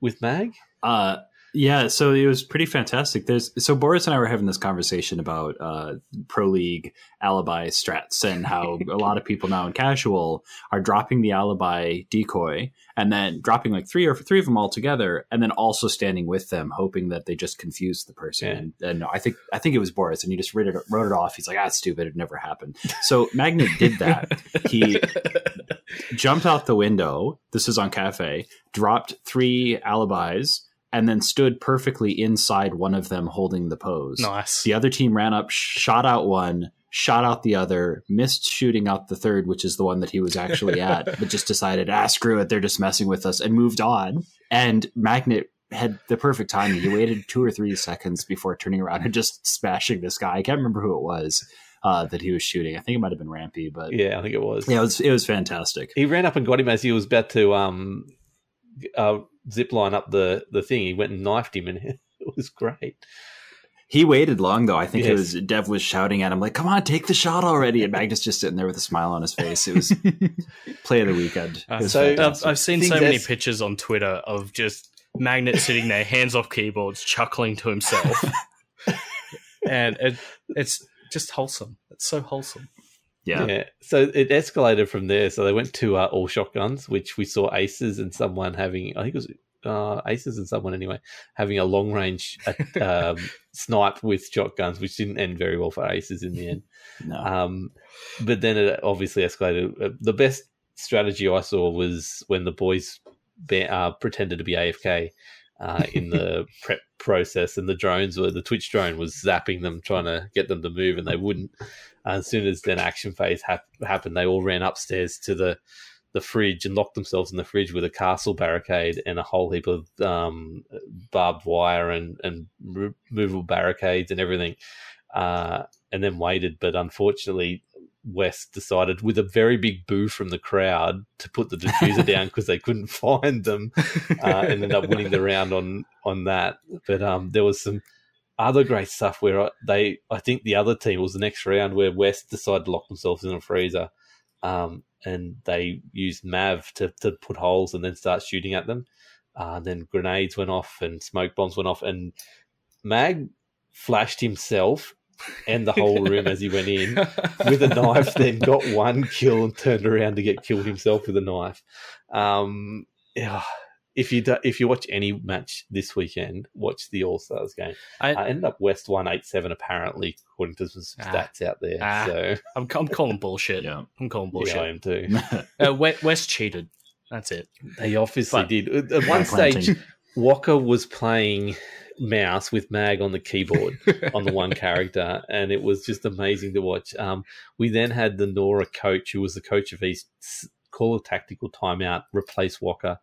with Mag? Uh, yeah, so it was pretty fantastic. There's so Boris and I were having this conversation about uh, pro league alibi strats and how a lot of people now in casual are dropping the alibi decoy and then dropping like three or three of them all together, and then also standing with them, hoping that they just confuse the person. Yeah. And, and I think I think it was Boris, and he just wrote it, wrote it off. He's like, "Ah, stupid! It never happened." So Magnet did that. he jumped out the window. This is on Cafe. Dropped three alibis and then stood perfectly inside one of them holding the pose. Nice. The other team ran up, shot out one, shot out the other, missed shooting out the third, which is the one that he was actually (laughs) at, but just decided, ah, screw it, they're just messing with us, and moved on. And Magnet had the perfect timing. He waited two or three seconds before turning around and just smashing this guy. I can't remember who it was. Uh, that he was shooting. I think it might have been Rampy, but yeah, I think it was. Yeah, it was. It was fantastic. He ran up and got him as he was about to um, uh, zip line up the the thing. He went and knifed him, and (laughs) it was great. He waited long though. I think yes. it was Dev was shouting at him like, "Come on, take the shot already!" And Magnus just sitting there with a smile on his face. It was (laughs) play of the weekend. Uh, so I've, I've, seen so many pictures on Twitter of just Magnet sitting there, hands off keyboards, chuckling to himself, (laughs) and it, it's just wholesome. It's so wholesome. Yeah. yeah. So it escalated from there. So they went to uh, all shotguns, which we saw aces and someone having, I think it was uh, aces and someone anyway, having a long range (laughs) um, snipe with shotguns, which didn't end very well for aces in the end. (laughs) no. Um, but then it obviously escalated. Uh, the best strategy I saw was when the boys be, uh, pretended to be AFK. Uh, in the (laughs) prep process, and the drones were the Twitch drone was zapping them, trying to get them to move, and they wouldn't. as soon as then action phase hap- happened, they all ran upstairs to the the fridge and locked themselves in the fridge with a castle barricade and a whole heap of um, barbed wire and, and removable barricades and everything, uh, and then waited. But unfortunately, West decided, with a very big boo from the crowd, to put the diffuser (laughs) down because they couldn't find them, uh, and ended up winning the round on on that. But um, there was some other great stuff where they, I think the other team was the next round where West decided to lock themselves in a freezer. Um, and they used Mav to, to put holes and then start shooting at them. Uh, then grenades went off and smoke bombs went off, and Mag flashed himself and the whole room as he went in with a knife. (laughs) Then got one kill and turned around to get killed himself with a knife. Um, yeah, if you do, if you watch any match this weekend, watch the All Stars game. I, I ended up West one eight seven apparently, according to some ah, stats out there. Ah, so I'm, I'm calling bullshit. yeah, I'm calling bullshit. Yeah, I am too. (laughs) uh, West cheated. That's it. They obviously but, did. At one stage, Walker was playing mouse with Mag on the keyboard on the one character, (laughs) and it was just amazing to watch. Um, we then had the Nora coach, who was the coach of East, call a tactical timeout, replace Walker,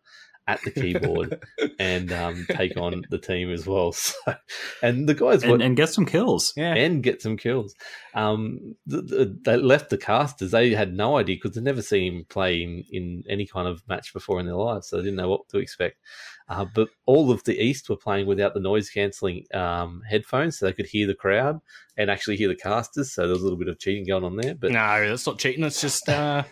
at the keyboard (laughs) and um, take on the team as well. (laughs) So, and the guys and, and, get some kills, yeah, and get some kills. Um, the, the, they left the casters; they had no idea because they'd never seen him play in, in, any kind of match before in their lives, so they didn't know what to expect. Uh, but all of the East were playing without the noise cancelling um, headphones, so they could hear the crowd and actually hear the casters. So there was a little bit of cheating going on there. But no, that's not cheating. It's just. Uh...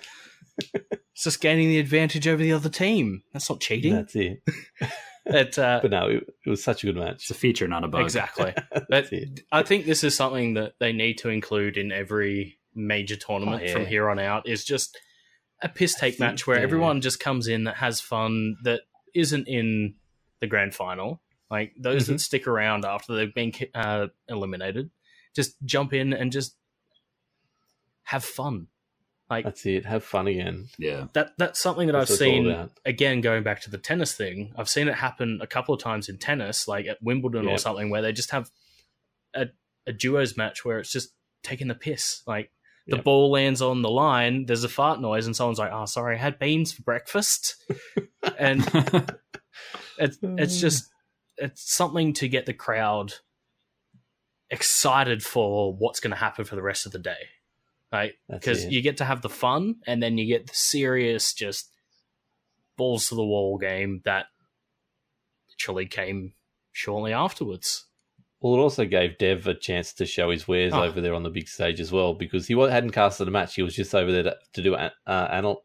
(laughs) it's just gaining the advantage over the other team. That's not cheating. That's it. (laughs) it uh, but no, it, it, was such a good match. It's a feature, not a bug. Exactly. (laughs) I think this is something that they need to include in every major tournament oh, yeah. from here on out. Is just a piss take think, match where yeah. everyone just comes in that has fun that isn't in the grand final. Like those mm-hmm. that stick around after they've been uh, eliminated, just jump in and just have fun. Like that's it. Have fun again. Yeah. That that's something that that's I've seen again going back to the tennis thing. I've seen it happen a couple of times in tennis, like at Wimbledon yep. or something, where they just have a, a duos match where it's just taking the piss. Like the yep. ball lands on the line, there's a fart noise, and someone's like, "Oh, sorry, I had beans for breakfast," (laughs) and (laughs) it's it's just it's something to get the crowd excited for what's going to happen for the rest of the day right? Because you get to have the fun, and then you get the serious, just balls to the wall game that literally came shortly afterwards. Well, it also gave Dev a chance to show his wares oh. over there on the big stage as well, because he hadn't casted a match; he was just over there to, to do uh, anal-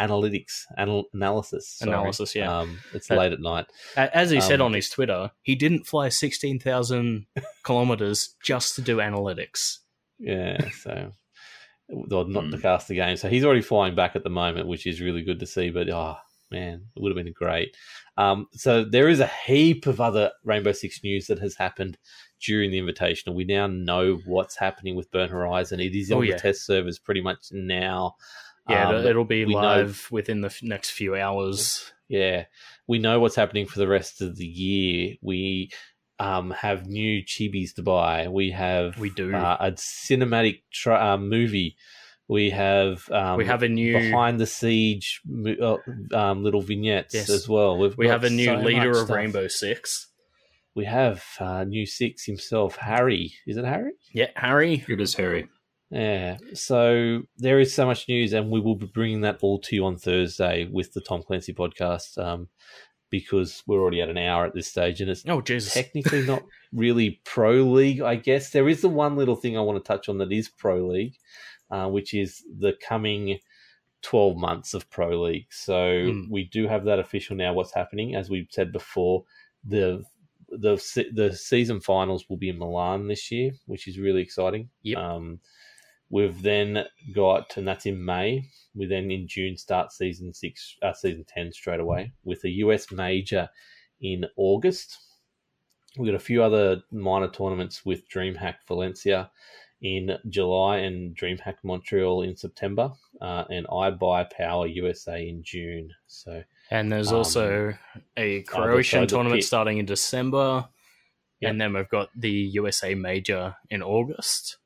analytics, anal- analysis, sorry. analysis. Yeah, um, it's uh, late at night. As he um, said on his Twitter, he didn't fly sixteen thousand kilometers just to do analytics. (laughs) Yeah, so or not mm. to cast the game. So he's already flying back at the moment, which is really good to see. But oh man, it would have been great. Um, so there is a heap of other Rainbow Six news that has happened during the Invitational. We now know what's happening with Burnt Horizon. It is on oh, yeah. the test servers pretty much now. Yeah, um, it'll be live know, within the next few hours. Yeah, we know what's happening for the rest of the year. We um, have new chibis to buy. We have we do uh, a cinematic tra- uh, movie. We have um, we have a new behind the siege uh, um, little vignettes yes. as well. We've we have a new so leader of stuff. Rainbow Six. We have uh, new six himself, Harry. Is it Harry? Yeah, Harry. It is Harry. Yeah. So there is so much news, and we will be bringing that all to you on Thursday with the Tom Clancy podcast. Um, because we're already at an hour at this stage, and it's oh Jesus. technically (laughs) not really pro league. I guess there is the one little thing I want to touch on that is pro league, uh, which is the coming 12 months of Pro League. So mm. we do have that official now. What's happening, as we've said before, the the the season finals will be in Milan this year, which is really exciting. Yep. Um, we've then got, and that's in May. We then in June start season six, uh, season ten straight away with a US major in August. We've got a few other minor tournaments with DreamHack Valencia in July and DreamHack Montreal in September, uh, and iBuyPower USA in June. So, and there's um, also a Croatian tournament starting in December, yep. and then we've got the USA Major in August.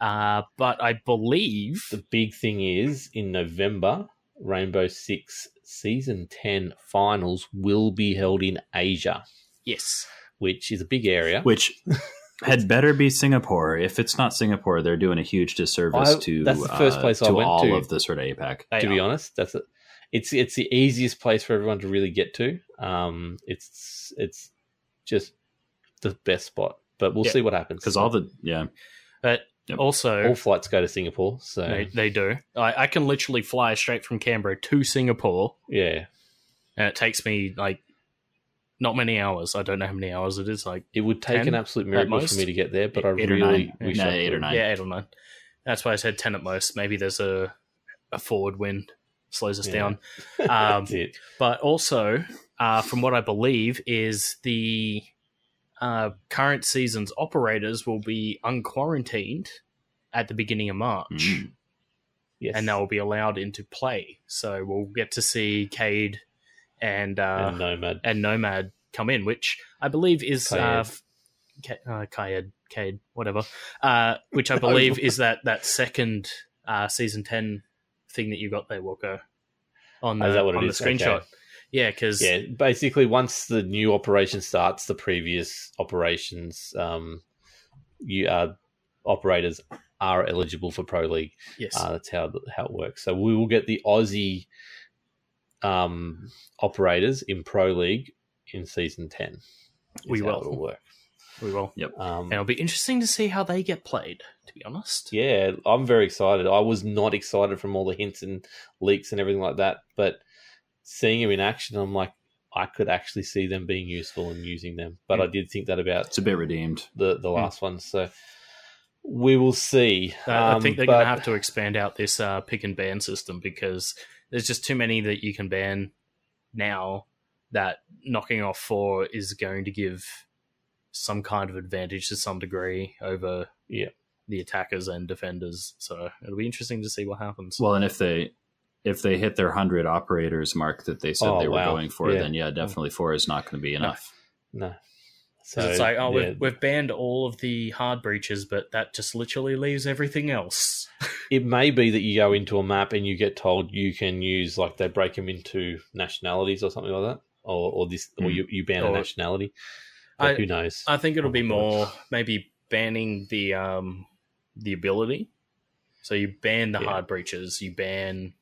Uh, but I believe the big thing is in November, Rainbow Six Season Ten finals will be held in Asia. Yes, which is a big area. Which had better be Singapore. If it's not Singapore, they're doing a huge disservice I, to that's the first uh, place uh, I went all to. of the sort of APAC. To be honest, that's a, it's it's the easiest place for everyone to really get to. Um, it's it's just the best spot, but we'll yeah. see what happens because all the yeah. But yep. also, all flights go to Singapore, so they, they do. I, I can literally fly straight from Canberra to Singapore. Yeah, and it takes me like not many hours. I don't know how many hours it is. Like it would take 10 an absolute miracle for me to get there, but I eight really wish no, eight or nine. Yeah, eight or nine. That's why I said ten at most. Maybe there's a a forward wind slows us yeah. down. (laughs) Um, but also, uh, from what I believe, is the uh, current season's operators will be unquarantined at the beginning of March. Mm. Yes. And they'll be allowed into play. So we'll get to see Cade and, uh, and Nomad and Nomad come in, which I believe is uh, uh, Kayed, Cade, whatever. Uh, which I (laughs) believe is that that second uh, season ten thing that you got there, Walker, on the on the screenshot. Okay. Yeah, because yeah, basically once the new operation starts, the previous operations, um, you are operators are eligible for pro league. Yes, uh, that's how how it works. So we will get the Aussie um, operators in Pro League in season ten. We will. It'll work. We will. Yep. Um, and it'll be interesting to see how they get played. To be honest. Yeah, I'm very excited. I was not excited from all the hints and leaks and everything like that, but seeing them in action, I'm like, I could actually see them being useful and using them. But I did think that about it's a bit redeemed the the last mm. one. So we will see. Uh, um, I think they're but... going to have to expand out this uh, pick and ban system because there's just too many that you can ban now that knocking off four is going to give some kind of advantage to some degree over yeah the attackers and defenders. So it'll be interesting to see what happens. Well, and if they if they hit their hundred operators mark that they said oh, they were wow. going for, yeah. then yeah, definitely four is not going to be enough. No. no. So it's like, oh, yeah. we've, we've banned all of the hard breaches, but that just literally leaves everything else. (laughs) it may be that you go into a map and you get told you can use, like, they break them into nationalities or something like that, or, or this, mm. or hmm. you, you ban or, a nationality. I, who knows? I think it'll be more maybe banning the um the ability. So you ban the yeah. hard breaches, you ban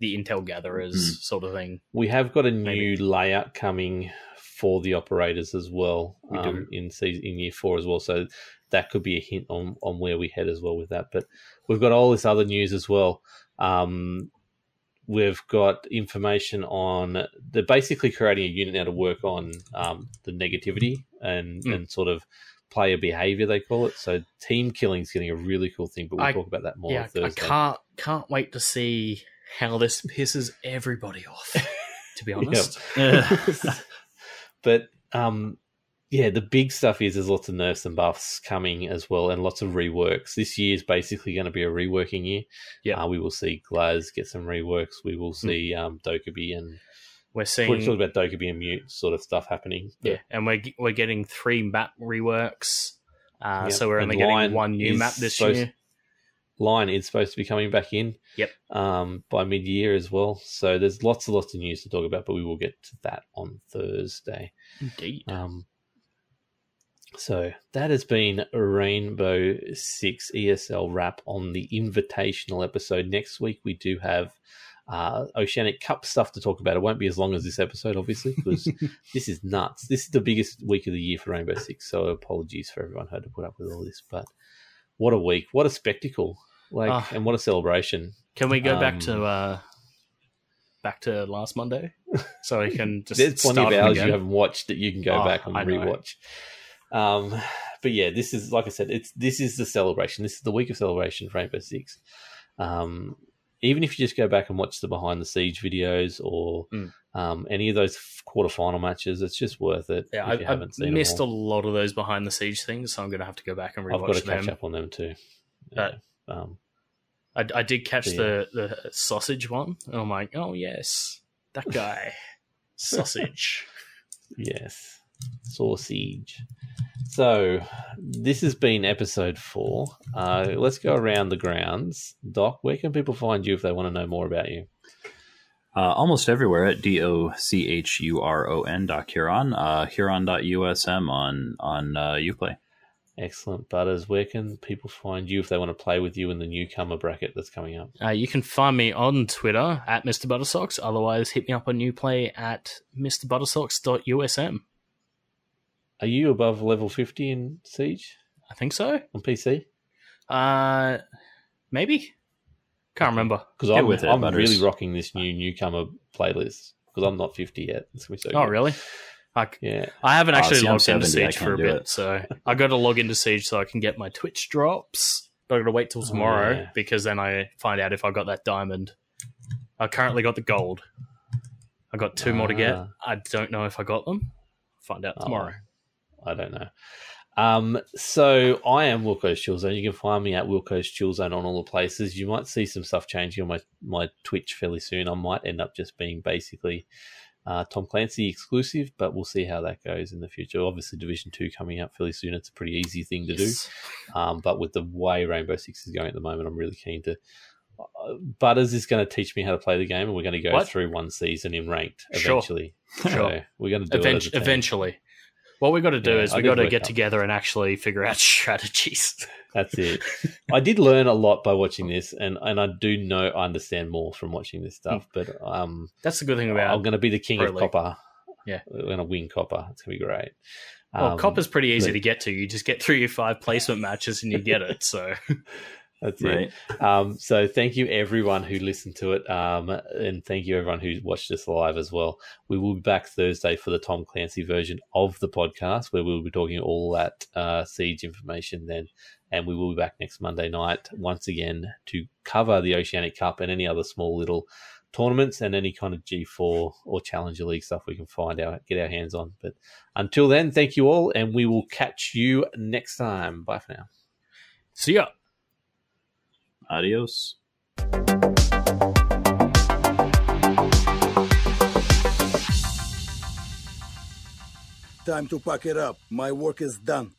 the intel gatherers, mm. sort of thing. We have got a new maybe. layout coming for the operators as well um, in season, in year four as well. So that could be a hint on on where we head as well with that. But we've got all this other news as well. Um, we've got information on they're basically creating a unit now to work on um, the negativity and mm. and sort of player behavior they call it. So team killing is getting a really cool thing, but we'll I, talk about that more. Yeah, I can't can't wait to see how this pisses everybody off. (laughs) To be honest. (laughs) But um, yeah, the big stuff is there's lots of nerfs and buffs coming as well, and lots of reworks. This year is basically going to be a reworking year. Yeah, uh, we will see Glaz get some reworks. We will hmm. see mm. um, Dokkaebi and we're seeing we're talking about Dokkaebi and Mute sort of stuff happening. But... Yeah, and we're we're getting three map reworks. Uh, yep. So we're only getting one new map this year. Lion is supposed to be coming back in. Yep. Um, by mid year as well. So there's lots and lots of news to talk about, but we will get to that on Thursday. Indeed. Um, so that has been Rainbow Six ESL wrap on the invitational episode. Next week we do have uh, Oceanic Cup stuff to talk about. It won't be as long as this episode, obviously, because (laughs) this is nuts. This is the biggest week of the year for Rainbow Six. So apologies for everyone who had to put up with all this, but what a week! What a spectacle! Like, uh, and what a celebration! Can we go um, back to uh, back to last Monday, (laughs) so we can just there's plenty of hours you haven't watched that you can go oh, back and rewatch. Um, but yeah, this is like I said, it's this is the celebration. This is the week of celebration for Rainbow Six. Um, even if you just go back and watch the behind the siege videos or mm. um, any of those quarterfinal matches, it's just worth it. Yeah, I, have missed a lot of those behind the siege things, so I'm going to have to go back and rewatch them. I've got to catch up on them too. Yeah. Um, I, I did catch yeah. the, the sausage one, and I'm like, oh yes, that guy, (laughs) sausage. yes, sausage. So this has been episode four. Uh, let's go around the grounds. Doc, where can people find you if they want to know more about you? Uh, almost everywhere at d o c h u r o n dot Huron, uh, Huron.usm on on uh, UPlay. Excellent. Butters, where can people find you if they want to play with you in the newcomer bracket that's coming up? Uh, you can find me on Twitter at Mr. Buttersocks. Otherwise, hit me up on Uplay at MrButtersocks.usm. Are you above level 50 in Siege? I think so. On PC? Uh, maybe. Can't remember. Because I'm, with it, I'm really rocking this new newcomer playlist because I'm not 50 yet. It's going to be so oh, good. really? I, yeah. I haven't actually oh, logged into Siege for a bit, it. so I got to log into Siege so I can get my Twitch drops. But I got to wait till oh, tomorrow oh, yeah. because then I find out if I got that diamond. I currently got the gold. I got two uh, more to get. Ah. I don't know if I got them. Find out tomorrow. Oh, I don't know. Um, so I am Wilco's Chill Zone. You can find me at Wilco's Chill Zone on all the places. You might see some stuff changing on my my Twitch fairly soon. I might end up just being basically uh, Tom Clancy exclusive, but we'll see how that goes in the future. Obviously, Division Two coming up fairly soon. It's a pretty easy thing to yes. do, um, but with the way Rainbow Six is going at the moment, I'm really keen to. Uh, Butters is going to teach me how to play the game, and we're going to go what? through one season in ranked eventually. (laughs) Sure. So we're going to do it eventually. What we've got to do yeah, is we've got to get together and actually figure out (laughs) strategies. That's it. (laughs) I did learn a lot by watching this, and, and I do know I understand more from watching this stuff. But um, that's the good thing about I'm going to be the king of copper. Yeah, we're going to win copper. It's going to be great. Well, um, copper's pretty easy but, to get to. You just get through your five placement matches and you get it. So (laughs) That's right. it. Um, so thank you everyone who listened to it, um, and thank you everyone who watched us live as well. We will be back Thursday for the Tom Clancy version of the podcast, where we'll be talking all that uh, siege information then, and we will be back next Monday night once again to cover the Oceanic Cup and any other small little tournaments and any kind of G4 or Challenger League stuff we can find out, get our hands on. But until then, thank you all, and we will catch you next time. Bye for now. See ya. Adios. Time to pack it up. My work is done.